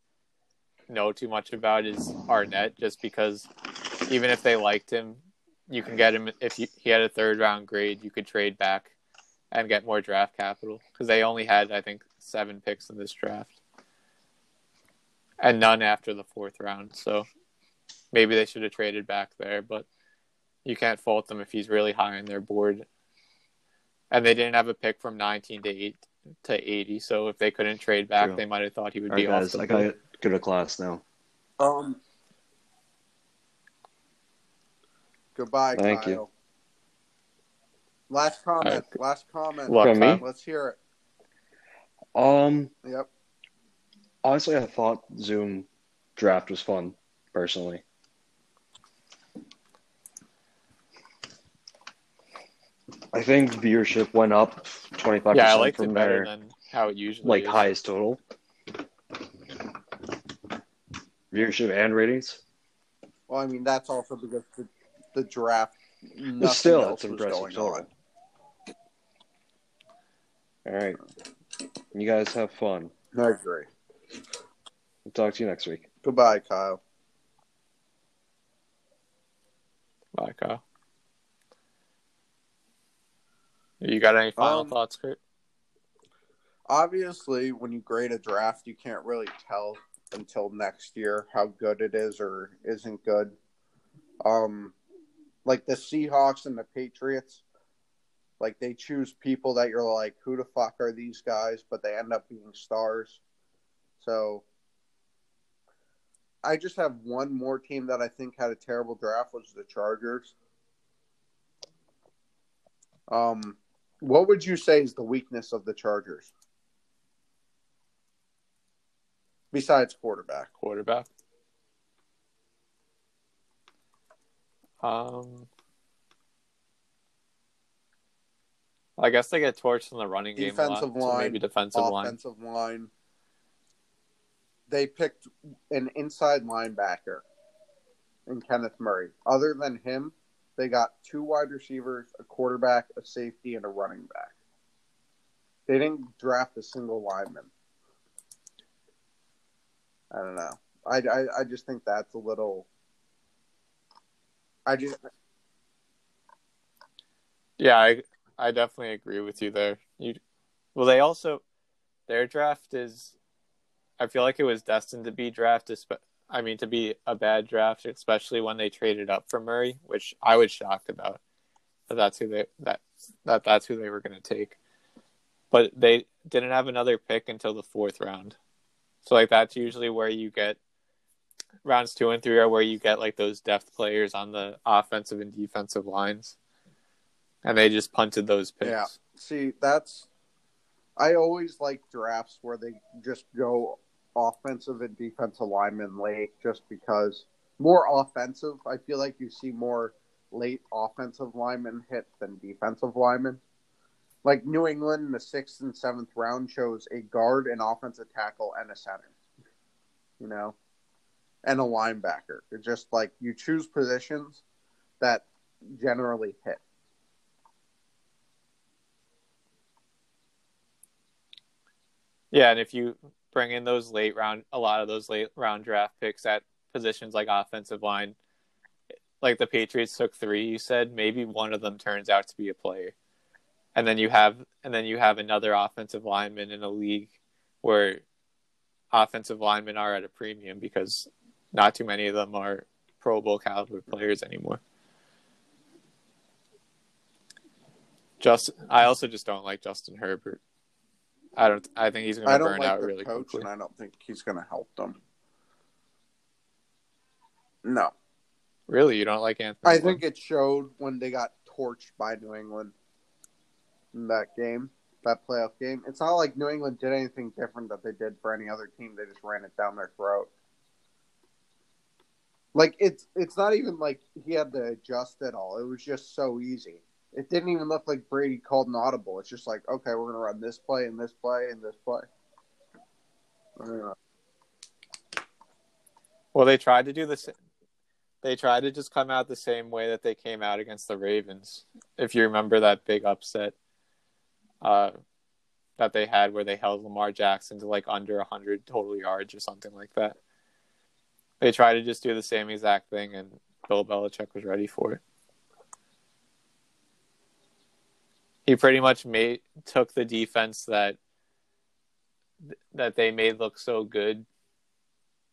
know too much about is Arnette, just because even if they liked him, you can get him if you, he had a third round grade. You could trade back and get more draft capital because they only had I think seven picks in this draft, and none after the fourth round. So maybe they should have traded back there, but you can't fault them if he's really high on their board. And they didn't have a pick from 19 to 8 to 80, so if they couldn't trade back, True. they might have thought he would All be right, off guys, the I got to go to class now. Um, goodbye, Thank Kyle. you. Last comment. Okay. Last comment. What, From me? Let's hear it. Um, it. Yep. honestly, I thought Zoom draft was fun, personally. I think viewership went up 25% Yeah, I liked from it better their than how it usually like is. highest total. Viewership and ratings. Well, I mean that's also because the, the draft. Nothing still, else it's was impressive going total. on. All right. You guys have fun. I agree. We'll talk to you next week. Goodbye, Kyle. Bye, Kyle. You got any final Um, thoughts, Kurt? Obviously, when you grade a draft, you can't really tell until next year how good it is or isn't good. Um, like the Seahawks and the Patriots, like they choose people that you're like, who the fuck are these guys? But they end up being stars. So I just have one more team that I think had a terrible draft was the Chargers. Um, what would you say is the weakness of the Chargers? Besides quarterback. Quarterback. Um, I guess they get torched in the running game a lot, Defensive so line, maybe defensive line. offensive line. They picked an inside linebacker in Kenneth Murray. Other than him, they got two wide receivers, a quarterback, a safety, and a running back. They didn't draft a single lineman. I don't know. I, I, I just think that's a little. I just Yeah, I I definitely agree with you there. You well, they also their draft is. I feel like it was destined to be draft. I mean, to be a bad draft, especially when they traded up for Murray, which I was shocked about. That that's who they that that that's who they were going to take. But they didn't have another pick until the fourth round. So like that's usually where you get rounds two and three are where you get like those depth players on the offensive and defensive lines. And they just punted those picks. Yeah. See, that's I always like drafts where they just go offensive and defensive linemen late just because more offensive. I feel like you see more late offensive linemen hit than defensive linemen. Like New England in the sixth and seventh round chose a guard, an offensive tackle, and a center. You know? And a linebacker. It's just like you choose positions that generally hit. Yeah, and if you bring in those late round, a lot of those late round draft picks at positions like offensive line, like the Patriots took three, you said maybe one of them turns out to be a player, and then you have and then you have another offensive lineman in a league where offensive linemen are at a premium because not too many of them are Pro Bowl caliber players anymore. Just, I also just don't like Justin Herbert. I don't. I think he's going to burn like out really coach, quickly. and I don't think he's going to help them. No, Really, you don't like Anthony? I think it showed when they got torched by New England in that game, that playoff game. It's not like New England did anything different that they did for any other team. They just ran it down their throat. Like it's it's not even like he had to adjust at all. It was just so easy. It didn't even look like Brady called an audible. It's just like, okay, we're gonna run this play and this play and this play. Know. Well, they tried to do this. They tried to just come out the same way that they came out against the Ravens. If you remember that big upset uh, that they had, where they held Lamar Jackson to like under hundred total yards or something like that. They tried to just do the same exact thing, and Bill Belichick was ready for it. He pretty much made took the defense that that they made look so good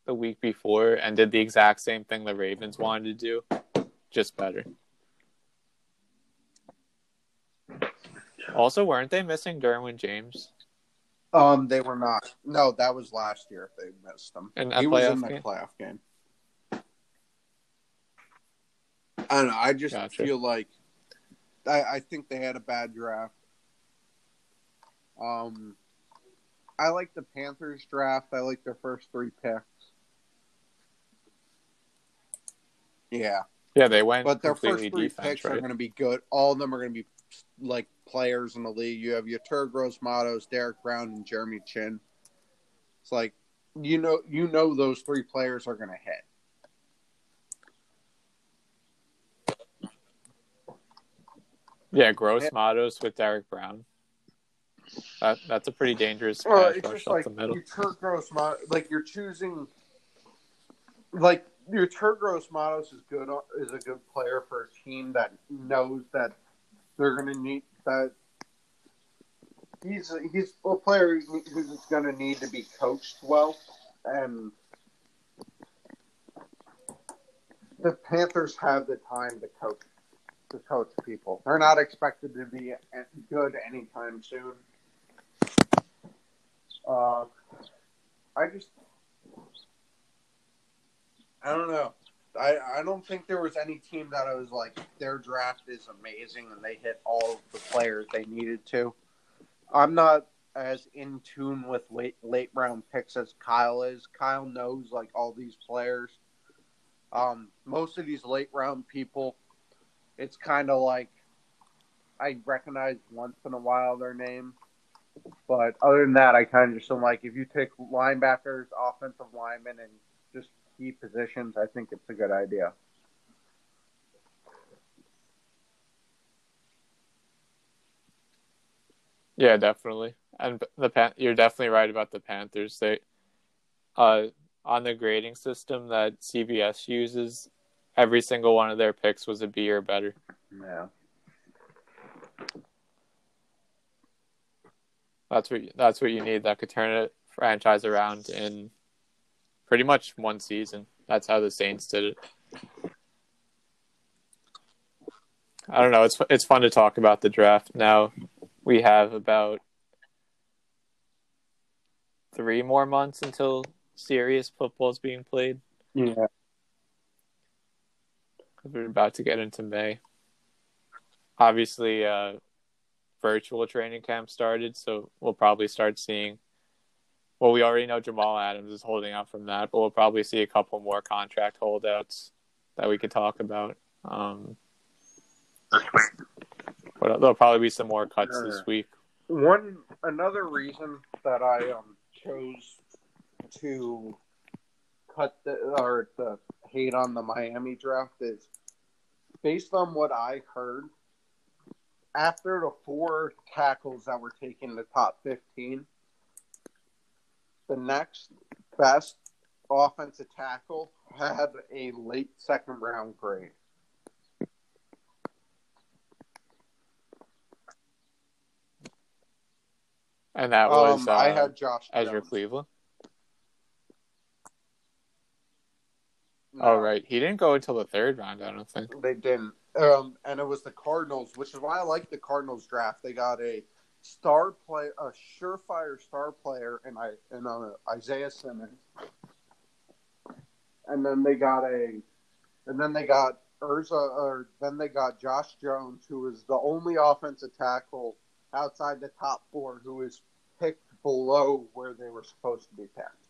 the week before and did the exact same thing the Ravens wanted to do, just better. Also, weren't they missing Derwin James? Um, they were not. No, that was last year. If they missed him. In he was in the game? playoff game. I don't know. I just Gotcha. feel like I, I think they had a bad draft. Um, I like the Panthers draft. I like their first three picks. Yeah, Yeah, they went but their first three defense, picks are going to be good. All of them are going to be like players in the league. You have your Turgros, Matos, Derrick Brown, and Jeremy Chinn. It's like you know, you know those three players are going to hit. Yeah, gross Yeah. mottos with Derrick Brown. That that's a pretty dangerous Well, it's just like your Turgros, Mo- like you're choosing, like Yetur Gross-Matos is good is a good player for a team that knows that they're going to need that. He's he's a player who's going to need to be coached well, and the Panthers have the time to coach to coach people. They're not expected to be good anytime soon. Uh, I just, I don't know. I, I don't think there was any team that I was like, their draft is amazing and they hit all of the players they needed to. I'm not as in tune with late late round picks as Kyle is. Kyle knows like all these players. Um, most of these late round people, it's kind of like I recognize once in a while their name. But other than that, I kind of just am like, if you take linebackers, offensive linemen, and just key positions, I think it's a good idea. Yeah, definitely. And the Pan- you're definitely right about the Panthers. They uh on the grading system that CBS uses, every single one of their picks was a B or better. Yeah. That's what that's what you need. That could turn a franchise around in pretty much one season. That's how the Saints did it. I don't know. It's it's fun to talk about the draft now. We have about three more months until serious football is being played. Yeah. We're about to get into May. Obviously, uh, virtual training camp started, so we'll probably start seeing. Well, we already know Jamal Adams is holding out from that, but we'll probably see a couple more contract holdouts that we could talk about. Um, but there'll probably be some more cuts this week. One another reason that I um chose to cut the or to hate on the Miami draft is based on what I heard. After the four tackles that were taken in the top fifteen, the next best offensive tackle had a late second round grade. And that was um, uh, I had Josh Jones. Cleveland. Oh, right. He didn't go until the third round, I don't think. They didn't. Um, and it was the Cardinals, which is why I like the Cardinals draft. They got a star play, a surefire star player, and I and uh, Isaiah Simmons, and then they got a, and then they got Urza, or then they got Josh Jones, who is the only offensive tackle outside the top four who is picked below where they were supposed to be picked.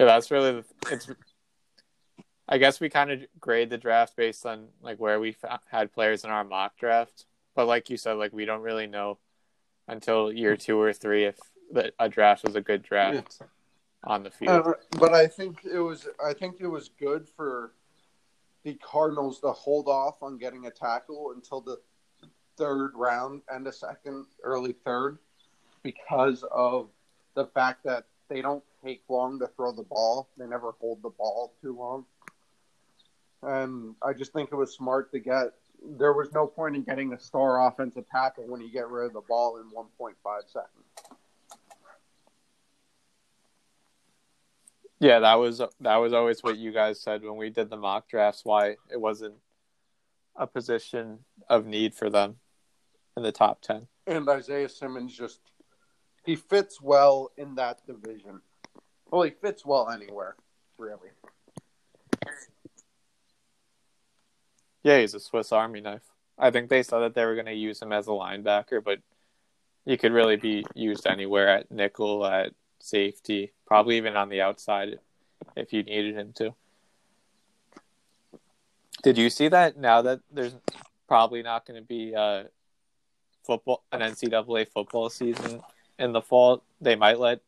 Yeah, that's really the, it's. I guess we kind of grade the draft based on like where we had players in our mock draft, but like you said, like we don't really know until year two or three if the, a draft was a good draft on the field. Uh, but I think it was I think it was good for the Cardinals to hold off on getting a tackle until the third round and a second early third because of the fact that they don't take long to throw the ball. They never hold the ball too long. And I just think it was smart to get there was no point in getting a star offensive tackle when you get rid of the ball in 1.5 seconds. Yeah, that was that was always what you guys said when we did the mock drafts. Why it wasn't a position of need for them in the top ten. and Isaiah Simmons just he fits well in that division. Well, he fits well anywhere, really. Yeah, he's a Swiss Army knife. I think they said that they were going to use him as a linebacker, but he could really be used anywhere at nickel, at safety, probably even on the outside if you needed him to. Did you see that now that there's probably not going to be uh, football an NCAA football season in the fall? They might let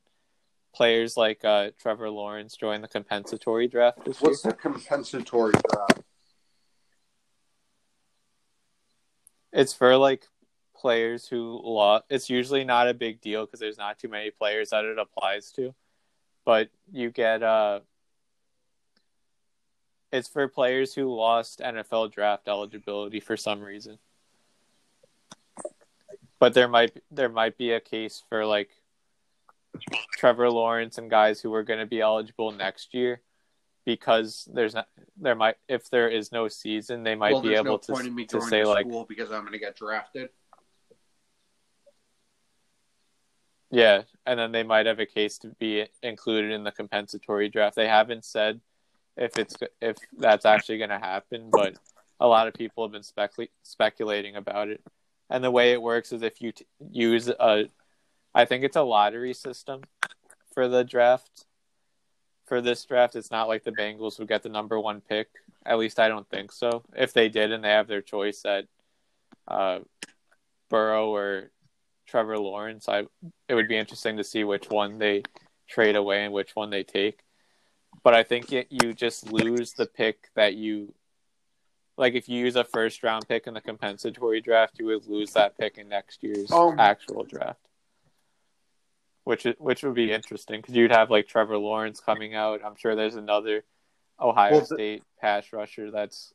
players like uh, Trevor Lawrence join the compensatory draft What's year. the compensatory draft? It's for like players who lost. It's usually not a big deal because there's not too many players that it applies to, but you get uh. It's for players who lost NFL draft eligibility for some reason. But there might there might be a case for like Trevor Lawrence and guys who are going to be eligible next year because there's not there might if there is no season they might well, be able no to point in me to say like school because I'm going to get drafted. Yeah, and then they might have a case to be included in the compensatory draft. They haven't said if it's if that's actually going to happen, but a lot of people have been specul- speculating about it. And the way it works is if you t- use a, I think it's a lottery system for the draft. For this draft, it's not like the Bengals would get the number one pick. At least I don't think so. If they did and they have their choice at uh, Burrow or Trevor Lawrence, I it would be interesting to see which one they trade away and which one they take. But I think it, you just lose the pick that you like. If you use a first round pick in the compensatory draft, you would lose that pick in next year's Um, actual draft. Which is, which would be interesting because you'd have like Trevor Lawrence coming out. I'm sure there's another Ohio Well, the- State pass rusher that's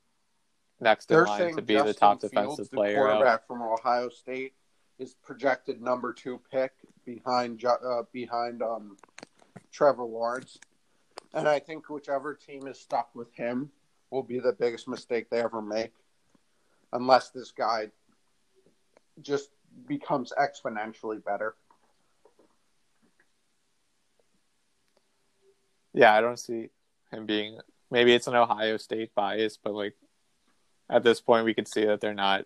next in line to be Justin the top Fields, defensive the player out. quarterback from Ohio State, is projected number two pick behind uh, behind um, Trevor Lawrence, and I think whichever team is stuck with him will be the biggest mistake they ever make, unless this guy just becomes exponentially better. Yeah, I don't see him being. Maybe it's an Ohio State bias, but like at this point, we can see that they're not.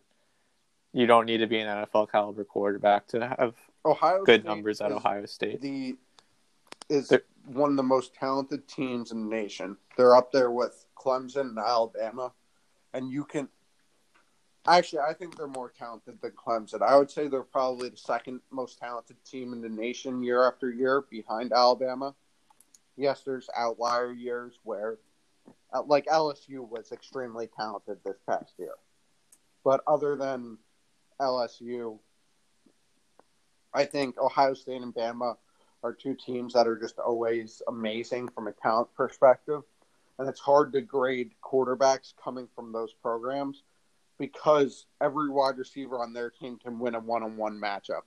You don't need to be an NFL caliber quarterback to have Ohio good State numbers at Ohio State. The is They're- one of the most talented teams in the nation. They're up there with Clemson and Alabama, and you can. Actually, I think they're more talented than Clemson. I would say they're probably the second most talented team in the nation year after year, behind Alabama. Yes, there's outlier years where, uh, like LSU was extremely talented this past year, but other than LSU, I think Ohio State and Bama are two teams that are just always amazing from a talent perspective. And it's hard to grade quarterbacks coming from those programs because every wide receiver on their team can win a one on one matchup.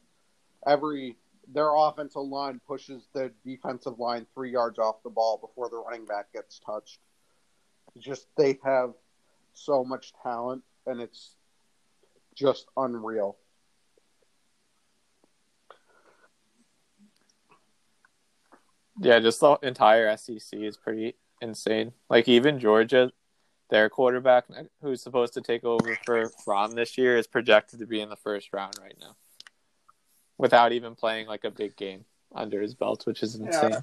Every their offensive line pushes the defensive line three yards off the ball before the running back gets touched. Just they have so much talent and it's just unreal. Yeah, just the entire SEC is pretty insane. Like even Georgia, their quarterback who's supposed to take over for Fromm this year is projected to be in the first round right now, without even playing like a big game under his belt, which is insane.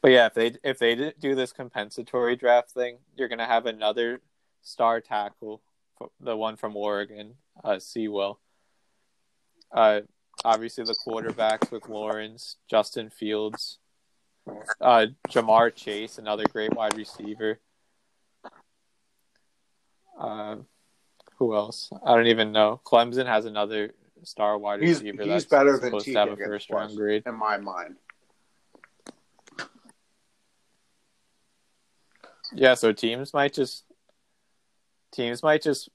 But yeah, if they if they do this compensatory draft thing, you're gonna have another star tackle, the one from Oregon, uh, Sewell. Uh, obviously the quarterbacks with Lawrence, Justin Fields, uh, Ja'Marr Chase, another great wide receiver. Uh, who else? I don't even know. Clemson has another star wide He's, receiver he's that's better than supposed T. to have a first round grade. in my mind. Yeah, so teams might just teams might just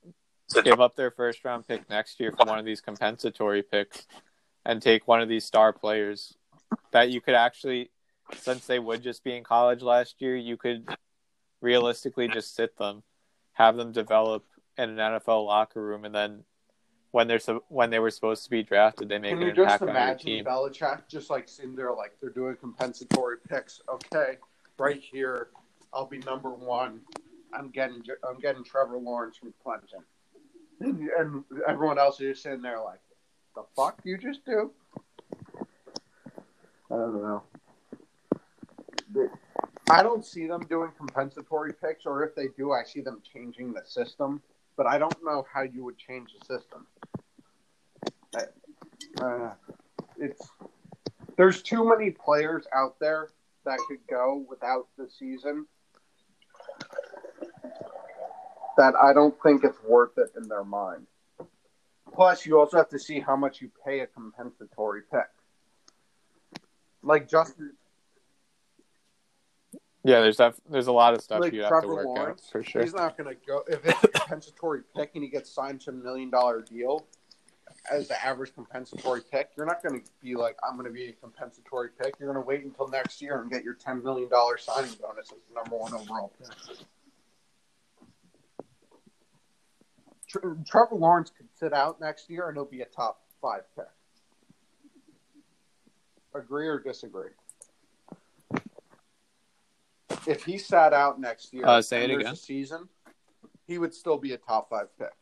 give up their first round pick next year for one of these compensatory picks and take one of these star players that you could actually since they would just be in college last year, you could realistically just sit them, have them develop in an NFL locker room and then when they're so, when they were supposed to be drafted, they make Can an you just impact on your imagine team. Belichick just like sitting there like they're doing compensatory picks? Okay, right here, I'll be number one. I'm getting I'm getting Trevor Lawrence from Clemson, and, and everyone else is just sitting there like, the fuck you just do? I don't know. I don't see them doing compensatory picks, or if they do, I see them changing the system. But I don't know how you would change the system. Uh, it's there's too many players out there that could go without the season that I don't think it's worth it in their mind. Plus, you also have to see how much you pay a compensatory pick. Like Justin, Yeah, there's def- there's a lot of stuff like you have to work out Lawrence, for sure. he's not going to go if it's a compensatory pick and he gets signed to a million dollar deal as the average compensatory pick. You're not going to be like, I'm going to be a compensatory pick. You're going to wait until next year and get your ten million dollar signing bonus as the number one overall pick. Trevor Lawrence could sit out next year and he'll be a top five pick. Agree or disagree? If he sat out next year, Uh, say it again. season, he would still be a top five pick.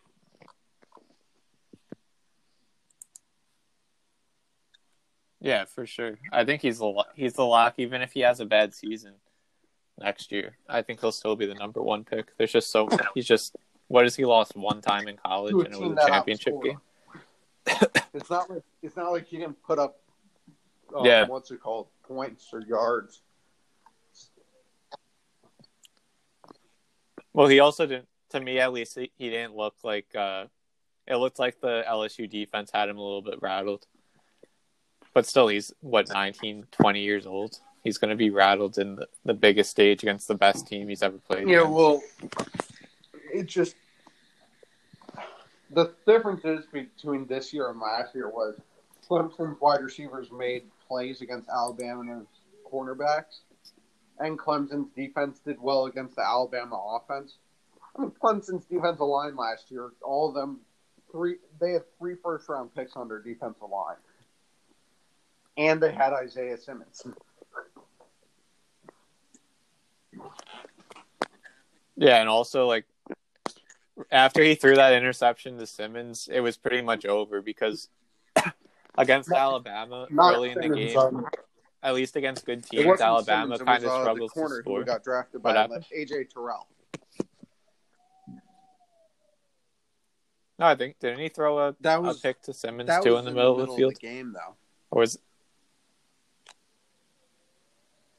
Yeah, for sure. I think he's the he's the lock even if he has a bad season next year. I think he'll still be the number one pick. There's just so he's just what has he lost one time in college and it was a championship game. It's not like it's not like he didn't put up. Uh, Yeah. What's it called? Points or yards? Well, he also didn't. To me, at least, he he didn't look like. uh It looked like the LSU defense had him a little bit rattled. But still, he's what 19, 20 years old. He's going to be rattled in the, the biggest stage against the best team he's ever played. Yeah. against. Well, it just the differences between this year and last year was Clemson's wide receivers made plays against Alabama's cornerbacks, and Clemson's defense did well against the Alabama offense. I mean, Clemson's defensive line last year, all of them, three they had three first round picks on their defensive line, and they had Isaiah Simmons. Yeah, and also like after he threw that interception to Simmons, it was pretty much over because against Not- Alabama Not early in the game, um, at least against good teams, Alabama kind of uh, struggles the to corner who got drafted by? AJ Terrell. No, I think didn't he throw a, That was, a pick to Simmons too in the middle, of the field? game, though. Or was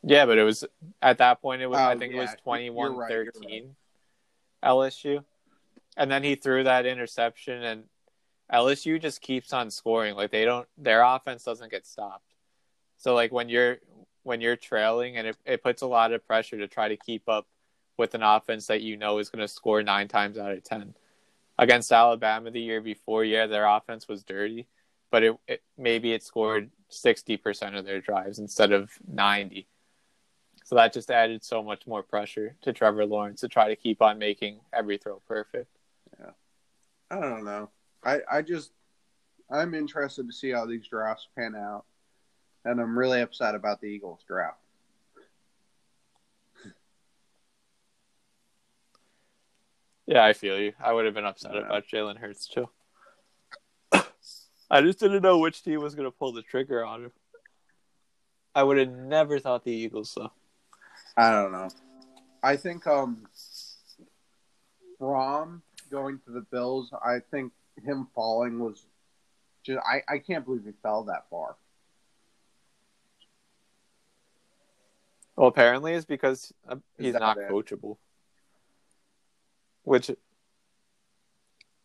Yeah, but it was at that point it was I Oh, think it was you're right, you're 21-13 LSU. And then he threw that interception and LSU just keeps on scoring. Like they don't their offense doesn't get stopped. So like when you're when you're trailing and it, it puts a lot of pressure to try to keep up with an offense that you know is going to score 9 times out of 10. Against Alabama the year before, yeah, their offense was dirty, but it, it maybe it scored 60% of their drives instead of 90. So that just added so much more pressure to Trevor Lawrence to try to keep on making every throw perfect. I don't know. I, I just I'm interested to see how these drafts pan out, and I'm really upset about the Eagles draft. Yeah, I feel you. I would have been upset Yeah. about Jalen Hurts too. I just didn't know which team was going to pull the trigger on him. I would have never thought the Eagles though. I don't know. I think um Fromm going to the Bills. I think him falling was just I I can't believe he fell that far. Well, apparently it's because uh, he's not it? coachable. Which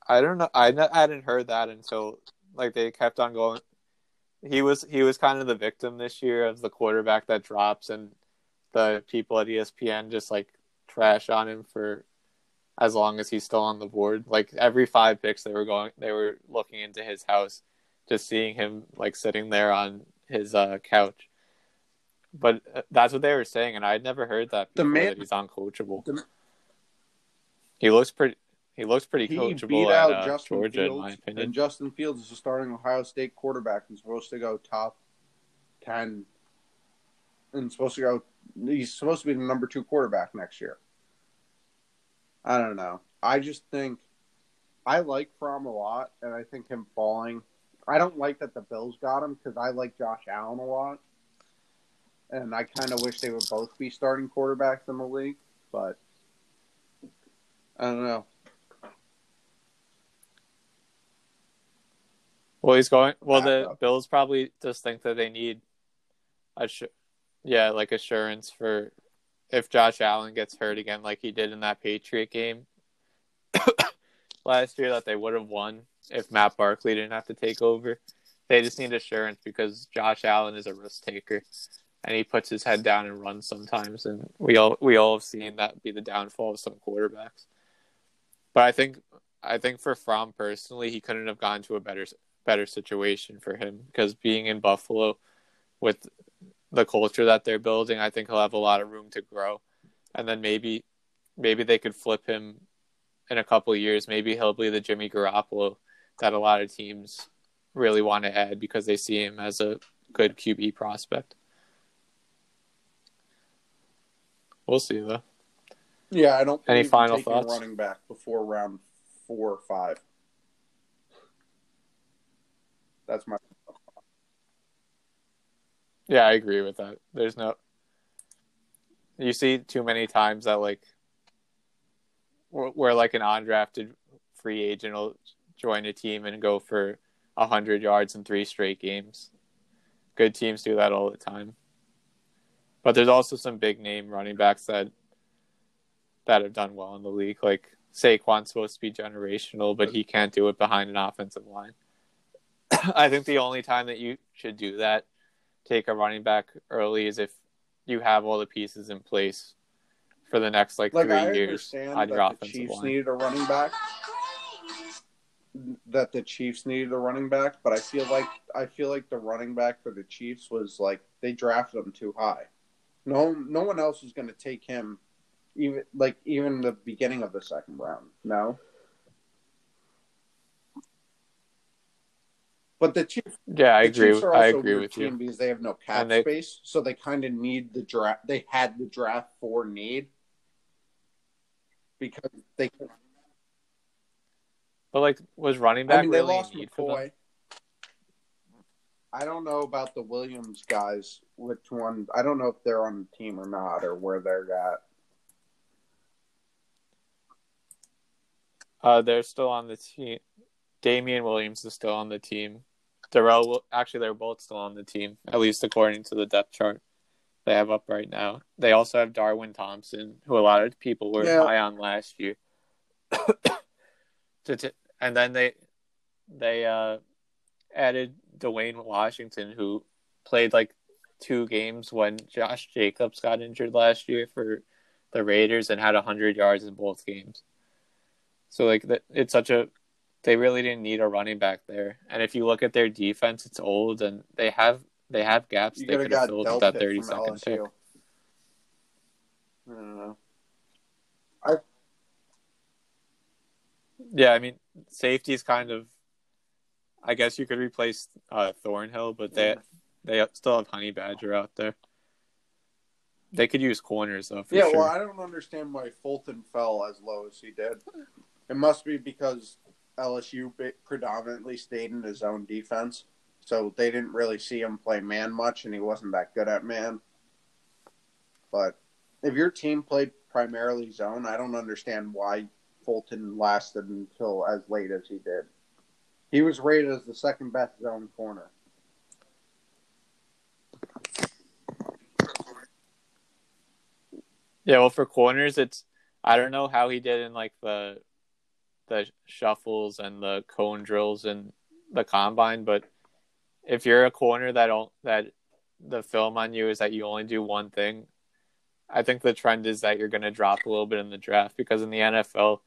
I don't know. I, I hadn't heard that until like they kept on going. He was he was kind of the victim this year of the quarterback that drops, and the people at ESPN just like trash on him for as long as he's still on the board. Like every five picks, they were going, they were looking into his house, just seeing him like sitting there on his uh, couch. But uh, that's what they were saying, and I'd never heard that The man- that he's uncoachable. the- he looks pretty. he looks pretty He coachable beat at out uh, Justin Georgia, in my opinion. and Justin Fields is a starting Ohio State quarterback and supposed to go top ten, and supposed to go. He's supposed to be the number two quarterback next year. I don't know. I just think I like Fromm a lot, and I think him falling. I don't like that the Bills got him because I like Josh Allen a lot, and I kind of wish they would both be starting quarterbacks in the league, but I don't know. Well, he's going. Well, the. Bills probably just think that they need, assu- yeah, like assurance for if Josh Allen gets hurt again, like he did in that Patriot game last year, that they would have won if Matt Barkley didn't have to take over. They just need assurance because Josh Allen is a risk taker, and he puts his head down and runs sometimes, and we all we all have seen that be the downfall of some quarterbacks. But I think I think for Fromm personally, he couldn't have gone to a better better situation for him because being in Buffalo with the culture that they're building, I think he'll have a lot of room to grow. And then maybe maybe they could flip him in a couple of years. Maybe he'll be the Jimmy Garoppolo that a lot of teams really want to add because they see him as a good QB prospect. We'll see though. Yeah, I don't. Any final thoughts? running back before round four or five. That's my. Yeah, I agree with that. There's no you see too many times that like where, where like an undrafted free agent will join a team and go for a hundred yards in three straight games. Good teams do that all the time. But there's also some big name running backs that that have done well in the league. Like Saquon's supposed to be generational, but he can't do it behind an offensive line. I think the only time that you should do that, take a running back early, is if you have all the pieces in place for the next like, Like three I years understand on your that the Chiefs line. needed a running back. That the Chiefs needed a running back, but I feel like I feel like the running back for the Chiefs was like they drafted him too high. No, no one else was going to take him, even like even the beginning of the second round. No. But the Chiefs Yeah, I agree. Chiefs I agree with you. because they have no cap they- space, so they kind of need the draft. They had the draft for need because they. But like, was running back I mean, they really lost a need for them? McCoy. I don't know about the Williams guys. Which one? I don't know if they're on the team or not, or where they're at. Uh, they're still on the team. Damien Williams is still on the team. Darrel, actually, they're both still on the team, at least according to the depth chart they have up right now. They also have Darwin Thompson, who a lot of people were Yeah. high on last year. to t- and then they they uh, added DeAndre Washington, who played like two games when Josh Jacobs got injured last year for the Raiders and had hundred yards in both games. So like that, it's such a they really didn't need a running back there. And if you look at their defense, it's old and they have they have gaps You they could have could have got filled with that thirty second pick. I don't know. Yeah, I mean safety is kind of I guess you could replace uh, Thornhill, but they they still have Honey Badger out there. They could use corners though for yeah, sure. well, I don't understand why Fulton fell as low as he did. It must be because LSU predominantly stayed in his own defense, so they didn't really see him play man much, and he wasn't that good at man. But if your team played primarily zone, I don't understand why Fulton lasted until as late as he did. He was rated as the second best zone corner. Yeah, well, for corners, it's I don't know how he did in like the the shuffles and the cone drills and the combine, but if you're a corner that don't that the film on you is that you only do one thing, I think the trend is that you're going to drop a little bit in the draft because in the NFL,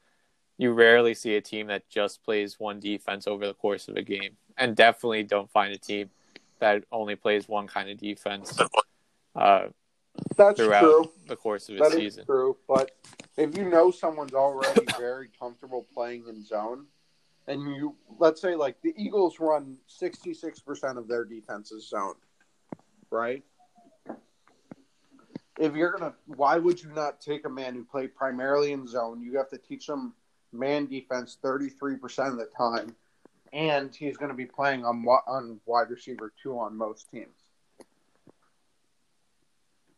you rarely see a team that just plays one defense over the course of a game, and definitely don't find a team that only plays one kind of defense. Uh, That's throughout true. the course of his That is season. true. But if you know someone's already very comfortable playing in zone, and you let's say like the Eagles run sixty six percent of their defense is zone, right? If you're gonna, why would you not take a man who played primarily in zone? You have to teach him man defense thirty three percent of the time, and he's going to be playing on on wide receiver two on most teams.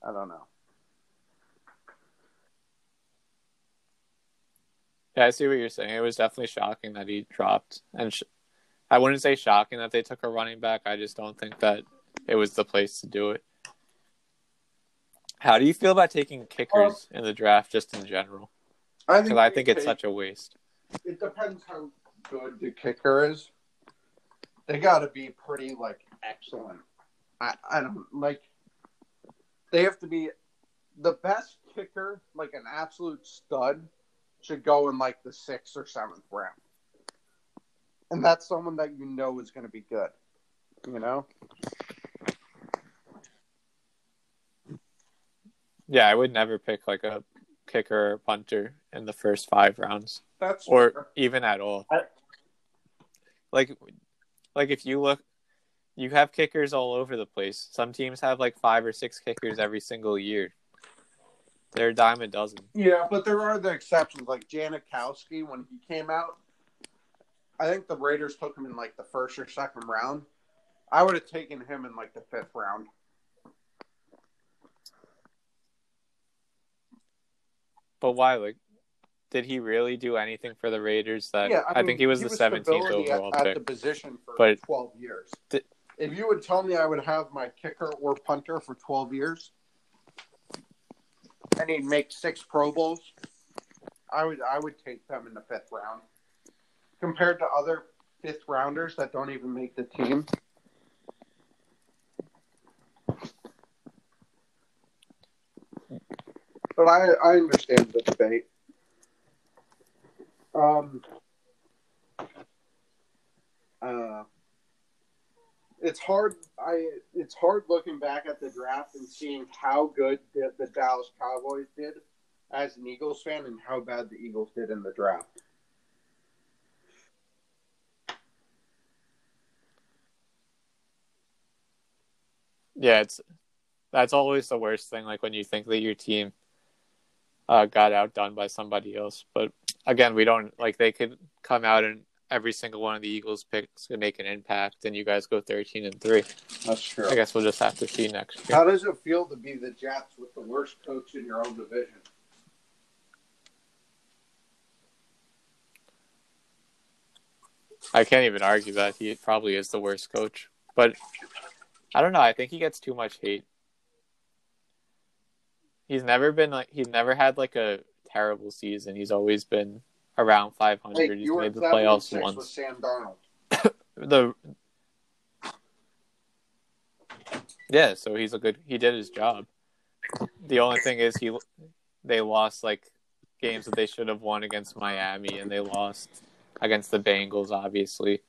I don't know. Yeah, I see what you're saying. It was definitely shocking that he dropped, and sh- I wouldn't say shocking that they took a running back. I just don't think that it was the place to do it. How do you feel about taking kickers in the draft, just in general? I Because I think it's take- such a waste. It depends how good the kicker is. They got to be pretty like excellent. I I don't like. They have to be the best kicker, like an absolute stud, should go in like the sixth or seventh round, and that's someone that you know is going to be good. You know, Yeah, I would never pick like a kicker or punter in the first five rounds, that's or even at all. I- Like, like if you look, you have kickers all over the place. Some teams have like five or six kickers every single year. They're a dime a dozen. Yeah, but there are the exceptions, like Janikowski when he came out. I think the Raiders took him in like the first or second round. I would have taken him in like the fifth round. But why? Like, did he really do anything for the Raiders? That yeah, I, think he was the seventeenth overall at, pick. at the position for But- twelve years. Di- if you would tell me I would have my kicker or punter for twelve years, and he'd make six Pro Bowls, I would I would take them in the fifth round. Compared to other fifth rounders that don't even make the team. But I, I understand the debate. Um, uh, it's hard. I it's hard looking back at the draft and seeing how good the, the Dallas Cowboys did as an Eagles fan and how bad the Eagles did in the draft. Yeah, it's that's always the worst thing. Like when you think that your team uh, got outdone by somebody else, but again, we don't like they could come out and every single one of the Eagles picks could make an impact, and you guys go thirteen and three. That's true. I guess we'll just have to see next year. How does it feel to be the Jets with the worst coach in your own division? I can't even argue that he probably is the worst coach, but I don't know. I think he gets too much hate. He's never been like he's never had like a terrible season. He's always been around 500. Like, he's made the playoffs six with once. Sam Darnold. The yeah, so he's a good. He did his job. The only thing is he they lost like games that they should have won against Miami, and they lost against the Bengals. Obviously,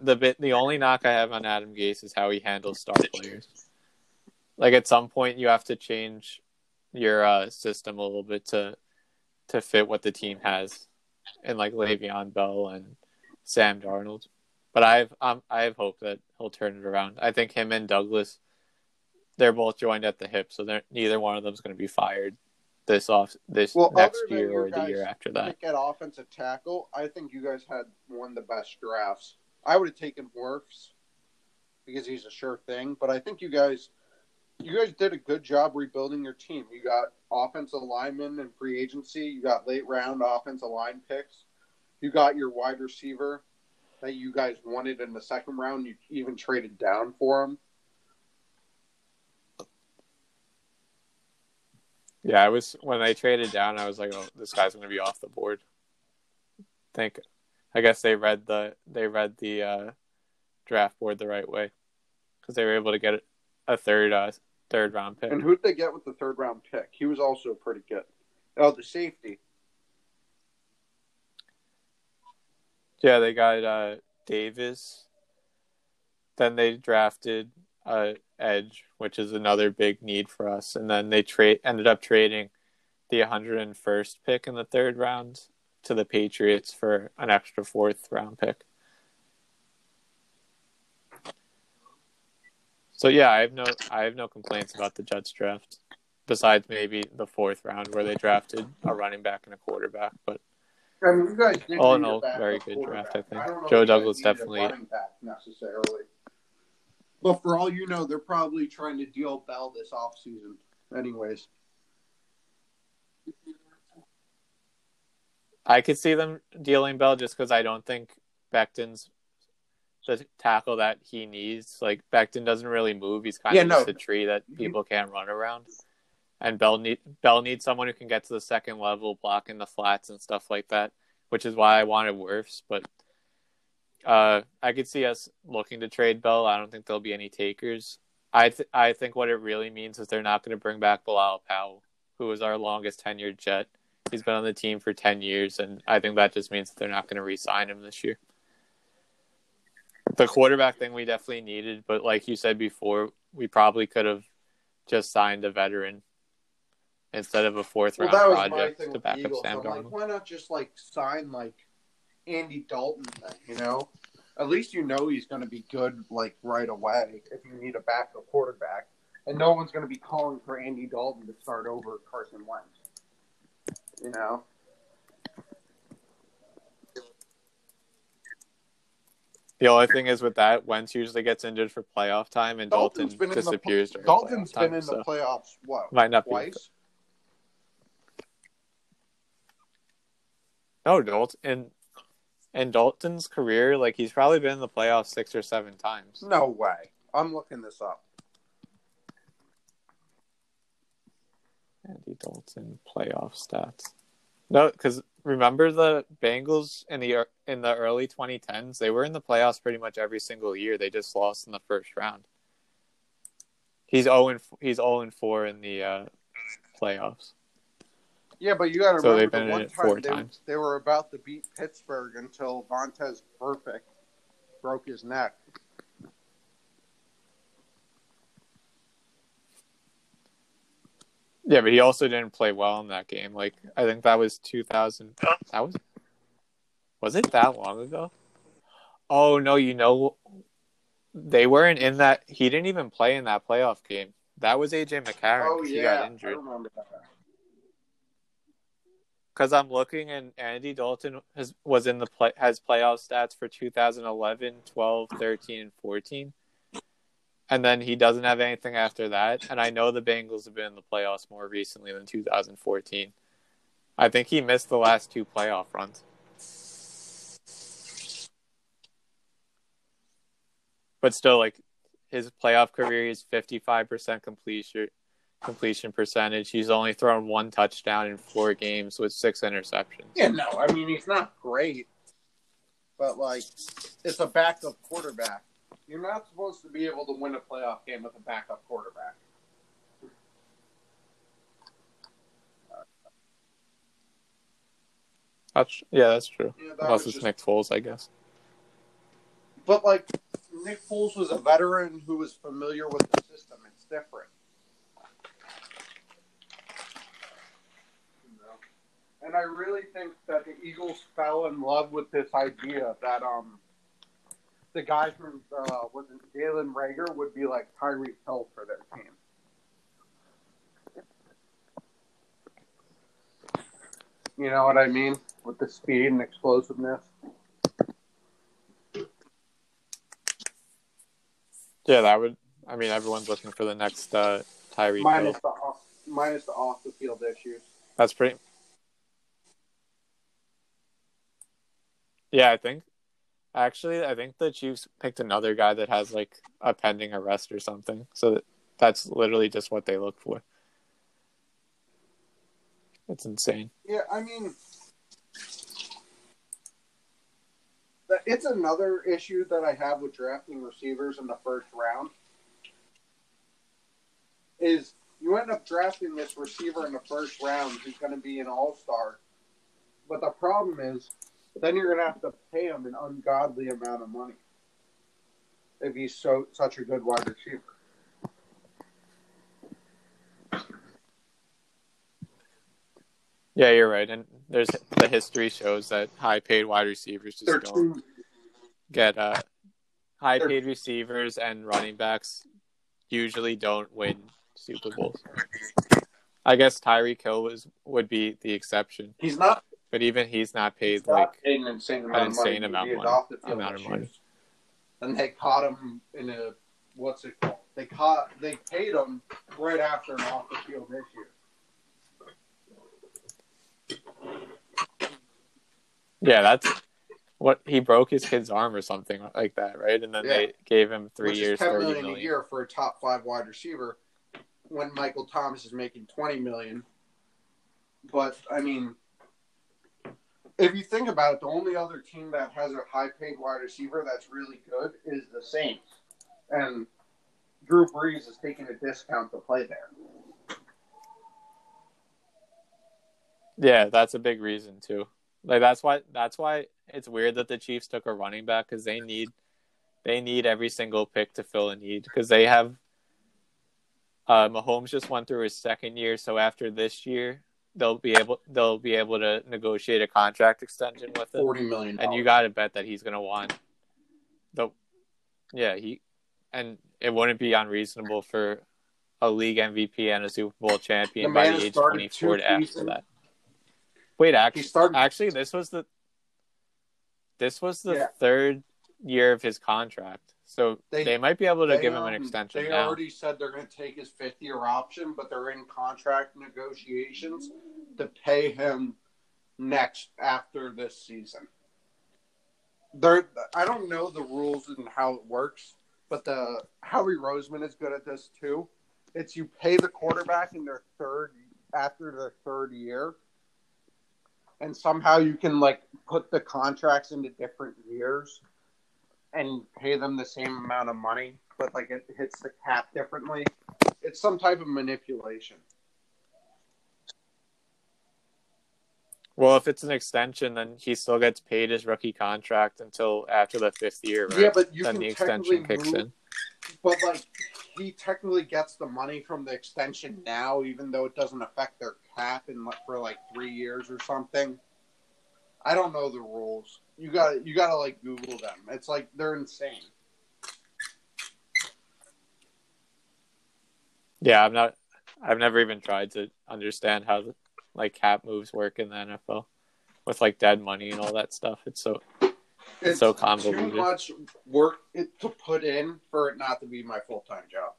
the bit the only knock I have on Adam Gase is how he handles star players. Like at some point, you have to change your uh, system a little bit to to fit what the team has, and like Le'Veon Bell and Sam Darnold. But I've um, I have hope that he'll turn it around. I think him and Douglas, they're both joined at the hip, so they're, neither one of them is going to be fired this off this Well, next year or the year after that. At offensive tackle, I think you guys had one of the best drafts. I would have taken Wirfs because he's a sure thing, but I think you guys, you guys did a good job rebuilding your team. You got offensive linemen and free agency. You got late round offensive line picks. You got your wide receiver that you guys wanted in the second round. You even traded down for him. Yeah, I was when they traded down. I was like, "Oh, this guy's going to be off the board." Think, I guess they read the they read the uh, draft board the right way because they were able to get a third uh, third round pick. And who did they get with the third round pick? He was also pretty good. Oh, the safety. Yeah, they got uh, Davis. Then they drafted uh, edge, which is another big need for us. And then they trade ended up trading the 101st pick in the third round to the Patriots for an extra fourth round pick. So yeah, I have no I have no complaints about the Jets draft, besides maybe the fourth round where they drafted a running back and a quarterback. But I mean, you guys did All in all, very good draft, I think. don't Joe if you guys Douglas definitely- necessarily. But for all you know, they're probably trying to deal Bell this offseason. Anyways, I could see them dealing Bell just because I don't think Becton's the tackle that he needs. Like Becton doesn't really move; he's kind Yeah, of no. just a tree that people can't run around. And Bell need Bell needs someone who can get to the second level, blocking the flats and stuff like that. Which is why I wanted Wirfs, but uh, I could see us looking to trade Bell. I don't think there'll be any takers. I th- I think what it really means is they're not going to bring back Bilal Powell, who was our longest tenured Jet. He's been on the team for 10 years, and I think that just means that they're not going to re sign him this year. The quarterback thing we definitely needed, but like you said before, we probably could have just signed a veteran instead of a fourth well, round that was my project to back the up Eagles. Sam I'm like, why not just like sign like Andy Dalton? Then you know, at least you know he's going to be good like right away if you need a backup quarterback, and no one's going to be calling for Andy Dalton to start over Carson Wentz. You know. The only thing is with that, Wentz usually gets injured for playoff time, and Dalton's Dalton the disappears during Dalton's been time, in the so playoffs what might not be. twice. No, Dalton in in Dalton's career, like he's probably been in the playoffs six or seven times. No way. I'm looking this up. Andy Dalton playoff stats. No, because remember the Bengals in the in the early 2010s, they were in the playoffs pretty much every single year. They just lost in the first round. He's 0 and he's 0 and 4 in the uh, playoffs. Yeah, but you got to So remember they've been the in one it time four they, times. they were about to beat Pittsburgh until Vontaze Burfict broke his neck. Yeah, but he also didn't play well in that game. Like I think that was 2000. That was was it that long ago? Oh no, you know they weren't in that. He didn't even play in that playoff game. That was AJ McCarron. oh yeah, he got injured. Because I'm looking, and Andy Dalton has was in the play has playoff stats for 2011, 12, 13, and 14. And then he doesn't have anything after that. And I know the Bengals have been in the playoffs more recently than 2014. I think he missed the last two playoff runs. But still, like his playoff career is 55% completion completion percentage. He's only thrown one touchdown in four games with six interceptions. Yeah, no, I mean he's not great, but like it's a backup quarterback. You're not supposed to be able to win a playoff game with a backup quarterback. That's, yeah, that's true. Yeah, that Unless it's just- Nick Foles, I guess. But like Nick Foles was a veteran who was familiar with the system. It's different. And I really think that the Eagles fell in love with this idea that um the guy from uh was it Jalen Reagor would be like Tyreek Hill for their team. You know what I mean? With the speed and explosiveness. Yeah, that would. I mean, everyone's looking for the next uh, Tyreek Hill. minus the off, minus the off the field issues. That's pretty. Yeah, I think. Actually, I think the Chiefs picked another guy that has like a pending arrest or something. So that's literally just what they look for. It's insane. Yeah, I mean, it's another issue that I have with drafting receivers in the first round. Is you end up drafting this receiver in the first round who's going to be an all star, but the problem is, but then you're going to have to pay him an ungodly amount of money if he's so such a good wide receiver. Yeah, you're right. And there's the history shows that high paid wide receivers just They're don't too... get uh, high paid receivers and running backs usually don't win Super Bowls. I guess Tyreek Hill was would be the exception. He's not but even he's not paid he's like an insane amount of money. amount money. off the field Amount of money. And they caught him in a what's it called? They caught they paid him right after an off the field issue. yeah, that's what he broke his kid's arm or something like that, right? And then Yeah. they gave him three which years, is ten thirty million million. a year for a top five wide receiver when Michael Thomas is making twenty million. But I mean if you think about it, the only other team that has a high paid wide receiver that's really good is the Saints. And Drew Brees is taking a discount to play there. Yeah, that's a big reason too. Like that's why that's why it's weird that the Chiefs took a running back because they need they need every single pick to fill a need because they have. Uh, Mahomes just went through his second year, so after this year, they'll be able they'll be able to negotiate a contract extension with it, Forty million. and you got to bet that he's gonna want the yeah he and it wouldn't be unreasonable for a league MVP and a Super Bowl champion by the age twenty four to ask for that. Wait, actually, started actually, this was the this was the Yeah. third year of his contract, so They- they, might be able to They, give him an um, extension They now. already said they're going to take his fifth year option, but they're in contract negotiations to pay him next after this season. They're, I don't know the rules and how it works, but the Howie Roseman is good at this too. It's you pay the quarterback in their third after their third year, and somehow you can like put the contracts into different years and pay them the same amount of money, but like it hits the cap differently. It's some type of manipulation. Well, if it's an extension, then he still gets paid his rookie contract until after the fifth year, right? Yeah, but you then can the extension kicks move, in. but like he technically gets the money from the extension now, even though it doesn't affect their cap in like, for like three years or something. I don't know the rules. You got you got to like Google them. It's like they're insane. Yeah, I'm not. I've never even tried to understand how the, like cap moves work in the NFL with like dead money and all that stuff. It's so It's so convoluted. Too much work it, to put in for it not to be my full time job.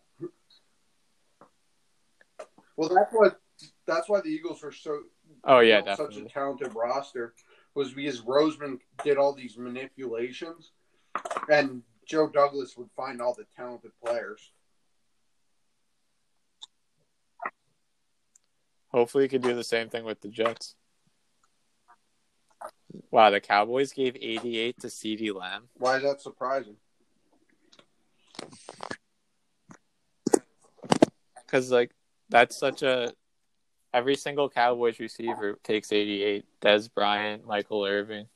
Well, that's what that's why the Eagles are so oh yeah, such a talented roster was because Roseman did all these manipulations, and Joe Douglas would find all the talented players. Hopefully, he could do the same thing with the Jets. Wow, the Cowboys gave 88 to CeeDee Lamb. Why is that surprising? because like that's such a every single Cowboys receiver takes 88. Dez Bryant, Michael Irvin,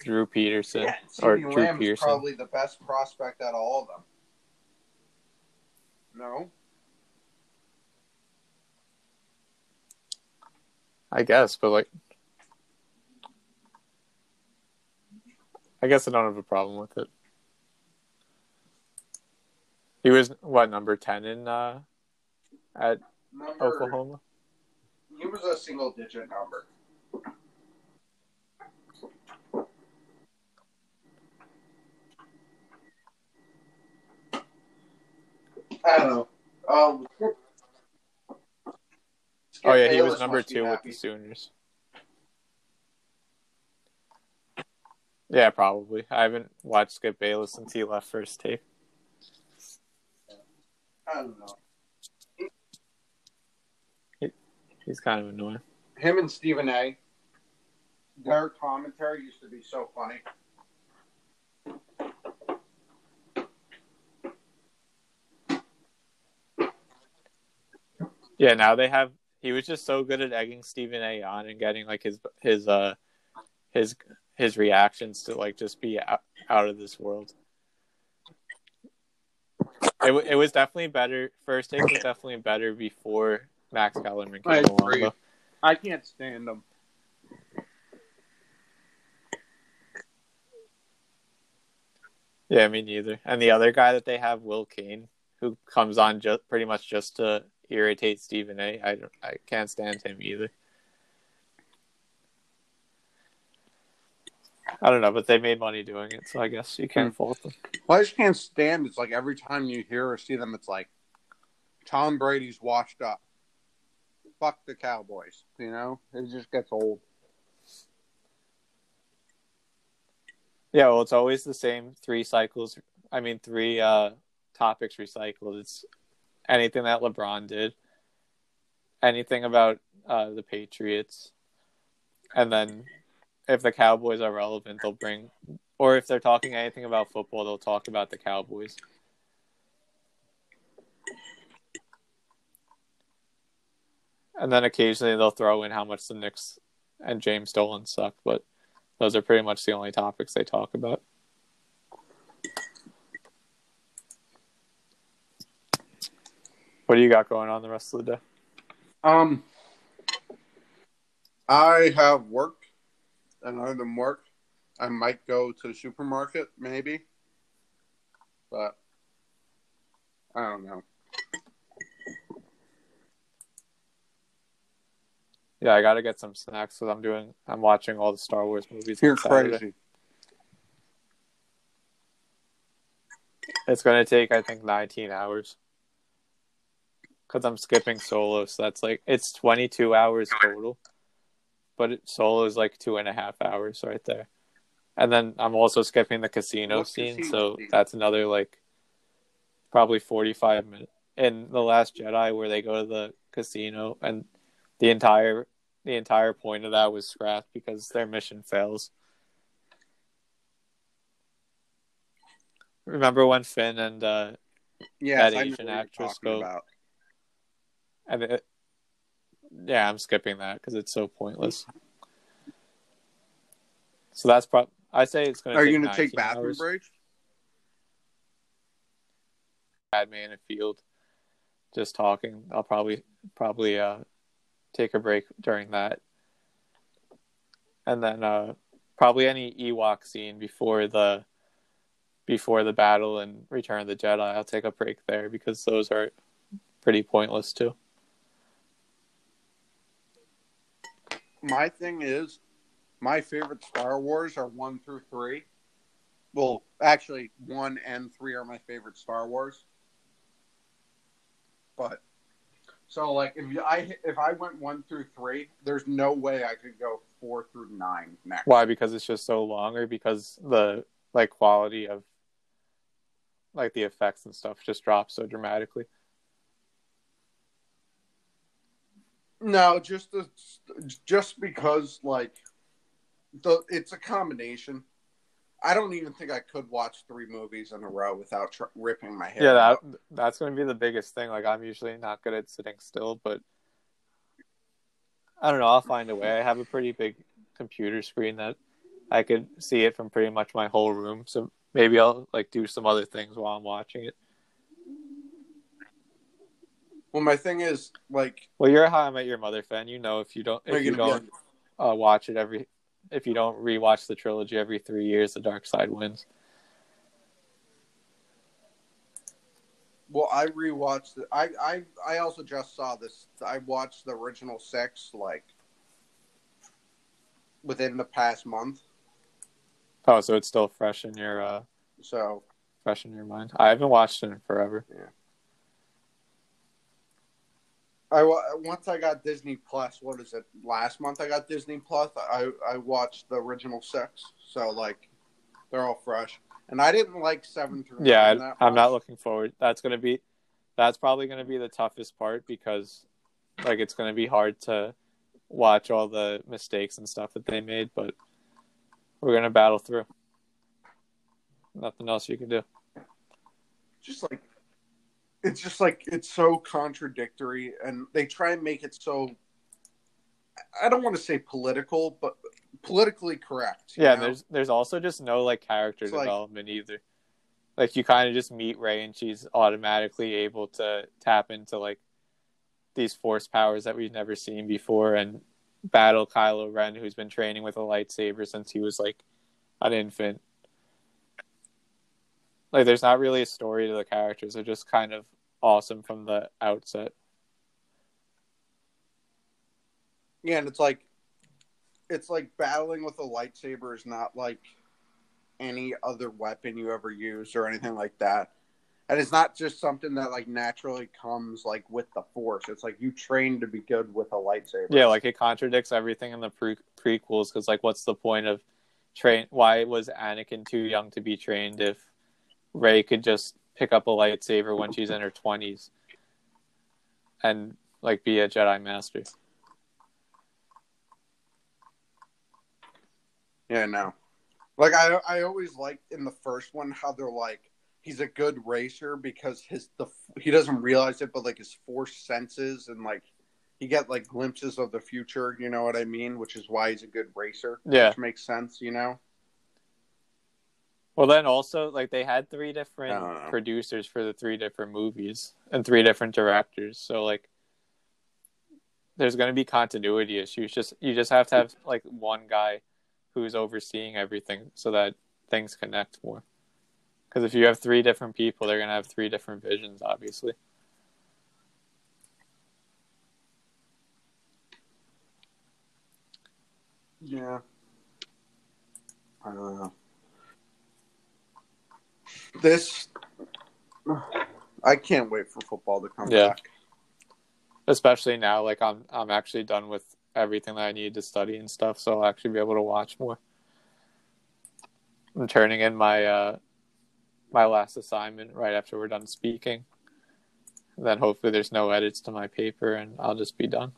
Drew Pearson, or Drew Lamb is probably the best prospect out of all of them. No, I guess, but like, I guess I don't have a problem with it. He was what number ten in uh, at number Oklahoma. He was a single digit number. I don't know. Um, Oh yeah, he was number two with the Sooners. Yeah, probably. I haven't watched Skip Bayless since he left First Take. I don't know. He's kind of annoying. Him and Stephen A. Their commentary used to be so funny. Yeah, now they have. He was just so good at egging Stephen A. on and getting like his his uh his his reactions to like just be out, out of this world. It it was definitely better. First take was definitely better before Max Kellerman I agree. I can't stand them. Yeah, me neither. And the other guy that they have, Will Cain, who comes on just pretty much just to irritate Stephen A. I don't, I can't stand him either. I don't know, but they made money doing it, so I guess you can't hmm. fault them. Well, I just can't stand. It's like every time you hear or see them, it's like Tom Brady's washed up. Fuck the Cowboys. You know, it just gets old. Yeah, well, it's always the same three cycles. I mean, three uh, topics recycled. It's anything that LeBron did, anything about uh, the Patriots, and then if the Cowboys are relevant, they'll bring, or if they're talking anything about football, they'll talk about the Cowboys. And then occasionally they'll throw in how much the Knicks and James Dolan suck, but those are pretty much the only topics they talk about. What do you got going on the rest of the day? Um, I have work, and other than work, I might go to the supermarket, maybe, but I don't know. Yeah, I gotta get some snacks because I'm doing. I'm watching all the Star Wars movies. You're crazy. It's gonna take, I think, 19 hours. Cause I'm skipping solo, so that's like it's 22 hours total, but it, solo is like two and a half hours right there. And then I'm also skipping the casino What scene, casino so scene? that's another like probably 45 minutes. In the Last Jedi, where they go to the casino, and the entire the entire point of that was scrapped because their mission fails. Remember when Finn and uh, Yes, That Asian actress about. and it, yeah, I'm skipping that because it's so pointless. So that's probably. I say it's going to. Are take you going to take bathroom hours. breaks? Had me in a field, just talking. I'll probably probably uh take a break during that, and then uh probably any Ewok scene before the before the battle and Return of the Jedi. I'll take a break there because those are pretty pointless too. My thing is, my favorite Star Wars are one through three. Well, actually, one and three are my favorite Star Wars. But so, like, if you, I if I went one through three, there's no way I could go four through nine next. Why? Because it's just so long, or because the like quality of like the effects and stuff just drops so dramatically. No, just the, just because like the it's a combination. I don't even think I could watch three movies in a row without tr- ripping my hair. Yeah, that that's going to be the biggest thing. Like I'm usually not good at sitting still, but I don't know. I'll find a way. I have a pretty big computer screen that I could see it from pretty much my whole room. So maybe I'll like do some other things while I'm watching it. Well, my thing is like Well, you're a How I Met Your Mother fan. You know if you don't if you you gonna be don't uh, watch it every if you don't rewatch the trilogy every three years, the Dark Side wins. Well, I rewatched. I, I I also just saw this. I watched the original six like within the past month. Oh, so it's still fresh in your uh, So fresh in your mind. I haven't watched it in forever. I once I got Disney Plus. What is it? Last month I got Disney Plus. I I watched the original six. So like they're all fresh. And I didn't like seven through Yeah, nine I, that I'm not looking forward. That's gonna be, that's probably gonna be the toughest part because, like, it's gonna be hard to watch all the mistakes and stuff that they made. But we're gonna battle through. Nothing else you can do. just like it's just like it's so contradictory and they try and make it so i don't want to say political but politically correct Yeah, know? there's there's also just no like character It's like- development either. Like you kind of just meet Rey and she's automatically able to tap into like these force powers that we've never seen before and battle Kylo Ren, who's been training with a lightsaber since he was like an infant. Like, there's not really a story to the characters. They're just kind of awesome from the outset. Yeah, and it's like it's like battling with a lightsaber is not like any other weapon you ever use or anything like that. And it's not just something that like naturally comes like with the force. It's like you train to be good with a lightsaber. Yeah, like it contradicts everything in the pre- prequels because, like, what's the point of train? Why was Anakin too young to be trained if Rey could just pick up a lightsaber when she's in her twenties and like be a Jedi master? Yeah, no. Like I I always liked in the first one how they're like he's a good racer because his the he doesn't realize it, but like his force senses and like he get like glimpses of the future. You know what I mean? Which is why he's a good racer. Yeah. which makes sense. You know. Well, then also like they had three different producers for the three different movies and three different directors. So like, there's going to be continuity issues. Just you just have to have like one guy who's overseeing everything so that things connect more. Because if you have three different people, they're going to have three different visions, obviously. Yeah. I don't know. This, I can't wait for football to come Yeah. back. Especially now, like I'm I'm actually done with everything that I need to study and stuff, so I'll actually be able to watch more. I'm turning in my uh my last assignment right after we're done speaking. And then hopefully there's no edits to my paper and I'll just be done.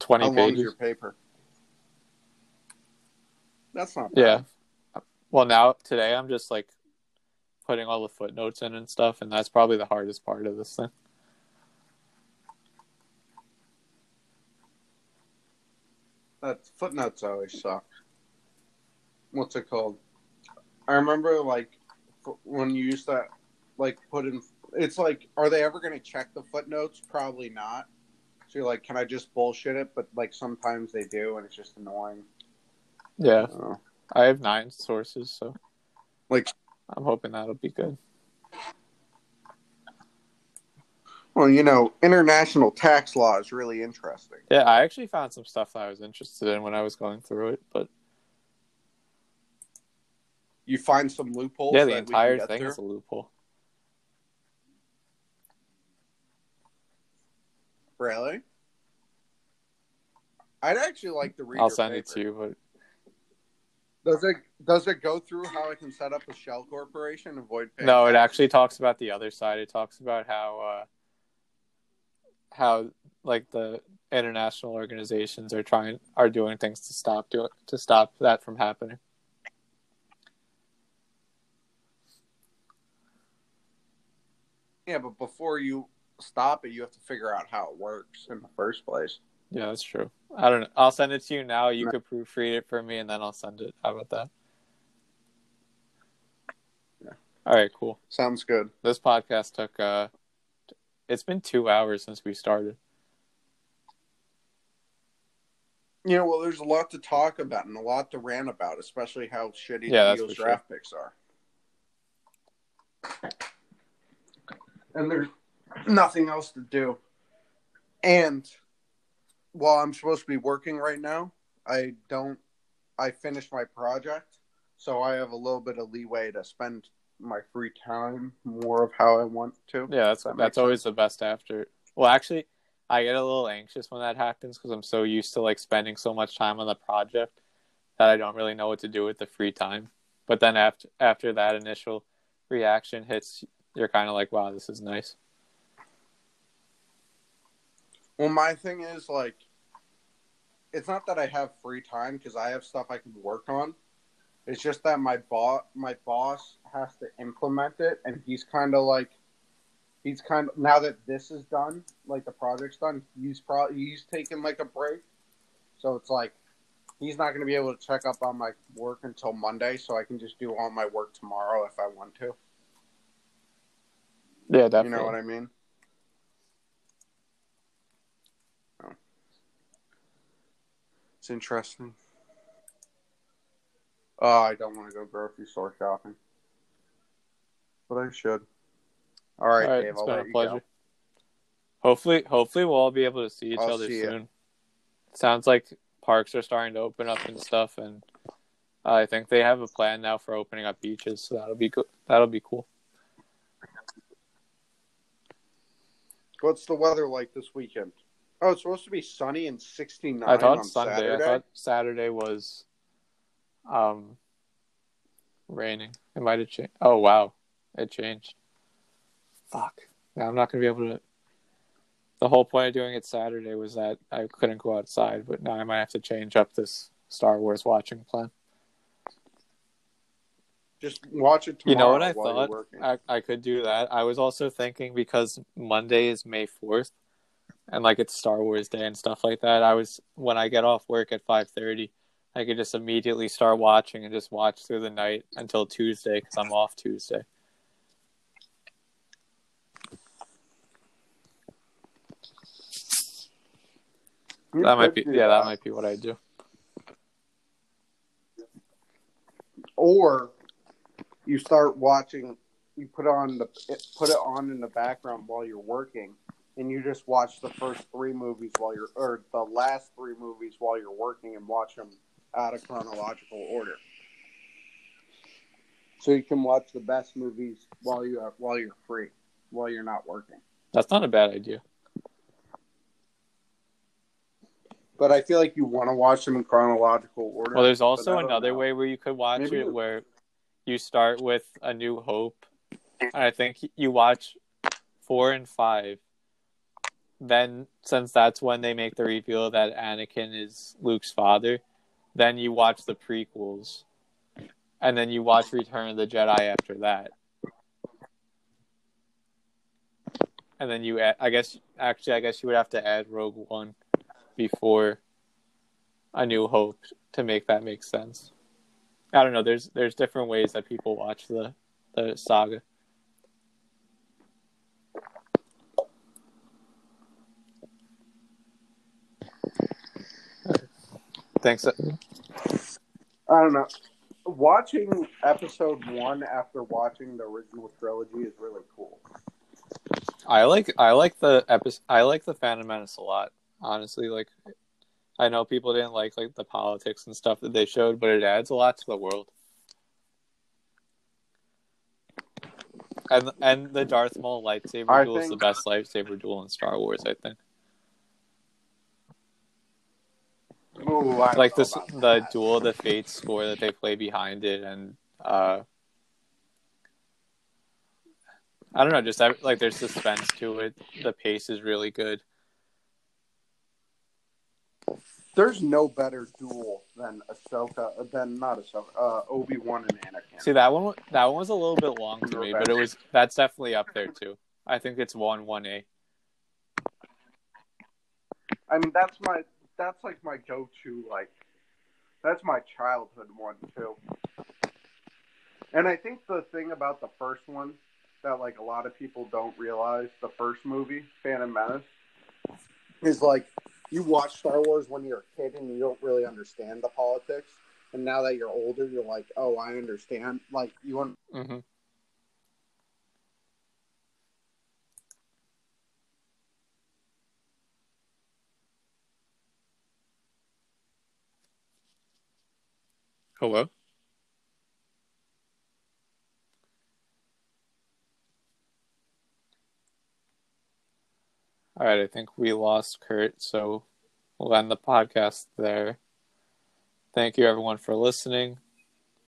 Twenty How long is pages. your paper? That's not bad. Yeah. Well now today I'm just like putting all the footnotes in and stuff, and that's probably the hardest part of this thing. That footnotes always suck. What's it called? I remember like when you used to like put in. It's like, are they ever going to check the footnotes? Probably not. So you're like, can I just bullshit it? But like sometimes they do, and it's just annoying. Yeah. Know. I have nine sources, so Like, I'm hoping that'll be good. well, you know, international tax law is really interesting. Yeah, I actually found some stuff that I was interested in when I was going through it, but You find some loopholes. yeah, the that we can entire thing through? is a loophole. Really? I'd actually like to read. I'll send it to you, but Does it does it go through how I can set up a shell corporation and avoid paying? no, it actually talks about the other side. It talks about how uh, how like the international organizations are trying are doing things to stop do to stop that from happening. Yeah, but before you stop it, you have to figure out how it works in the first place. Yeah, that's true. I don't know. I'll send it to you now. You could proofread it for me, and then I'll send it. How about that? Yeah. All right, cool. Sounds good. This podcast took. uh It's been two hours since we started. You know, well, there's a lot to talk about and a lot to rant about, especially how shitty Yeah, the Eagles for sure. draft picks are. And there's nothing else to do. And while I'm supposed to be working right now, I don't. I finished my project, so I have a little bit of leeway to spend my free time more of how I want to. Yeah, that's That that's always the best after. Well, actually, I get a little anxious when that happens because I'm so used to like spending so much time on the project that I don't really know what to do with the free time. But then after after that initial reaction hits, you're kind of like, "Wow, this is nice." Well, my thing is like, it's not that I have free time because I have stuff I can work on. It's just that my boss, my boss has to implement it, and he's kind of like, he's kind of now that this is done, like the project's done, he's probably he's taking like a break, so it's like he's not going to be able to check up on my work until Monday, so I can just do all my work tomorrow if I want to. Yeah, definitely. You know what I mean? It's interesting. Oh, I don't want to go grocery store shopping, but I should. All right, All right, Dave. it's I'll been a pleasure. go. Hopefully, hopefully we'll all be able to see each I'll other see soon. Sounds like parks are starting to open up and stuff, and I think they have a plan now for opening up beaches. So that'll be good. That'll be cool. What's the weather like this weekend? Oh, it's supposed to be sunny and 69 I thought on Sunday. Saturday. I thought Saturday was, um, raining. It might have changed. Oh wow, it changed. Fuck. Now I'm not gonna be able to. The whole point of doing it Saturday was that I couldn't go outside, but now I might have to change up this Star Wars watching plan. Just watch it You know what I thought? I, I could do that. I was also thinking because Monday is May 4th and like it's Star Wars Day and stuff like that. I was when I get off work at 5:30, I could just immediately start watching and just watch through the night until Tuesday cuz I'm off Tuesday. That might be yeah, that might be what I do. Or you start watching. You put on the put it on in the background while you're working, and you just watch the first three movies while you're or the last three movies while you're working, and watch them out of chronological order. So you can watch the best movies while you are, while you're free, while you're not working. That's not a bad idea. But I feel like you want to watch them in chronological order. Well, there's also another know. way where you could watch Maybe it where you start with A New Hope. And I think you watch 4 and 5. Then since that's when they make the reveal that Anakin is Luke's father, then you watch the prequels. And then you watch Return of the Jedi after that. And then you add, I guess actually I guess you would have to add Rogue One before A New Hope to make that make sense. I don't know. There's there's different ways that people watch the the saga. Thanks. I don't know. Watching episode one after watching the original trilogy is really cool. I like I like the episode. I like the Phantom Menace a lot. Honestly, like I know people didn't like like the politics and stuff that they showed, but it adds a lot to the world. And and the Darth Maul lightsaber I duel is the best lightsaber duel in Star Wars. I think. Ooh, like this the that. duel of the fates score that they play behind it and uh i don't know just like there's suspense to it the pace is really good There's no better duel than Ahsoka, than not Ahsoka, uh, Obi Wan and Anakin. see that one that one was a little bit long to me but it was that's definitely up there too i think it's one one a I mean, that's my that's like my go-to. Like, that's my childhood one too. And I think the thing about the first one that like a lot of people don't realize, the first movie, Phantom Menace, is like you watch Star Wars when you're a kid and you don't really understand the politics, and now that you're older, you're like, oh, I understand. Like you want mm-hmm. Hello? All right i think we lost kurt so we'll end the podcast there. Thank you everyone for listening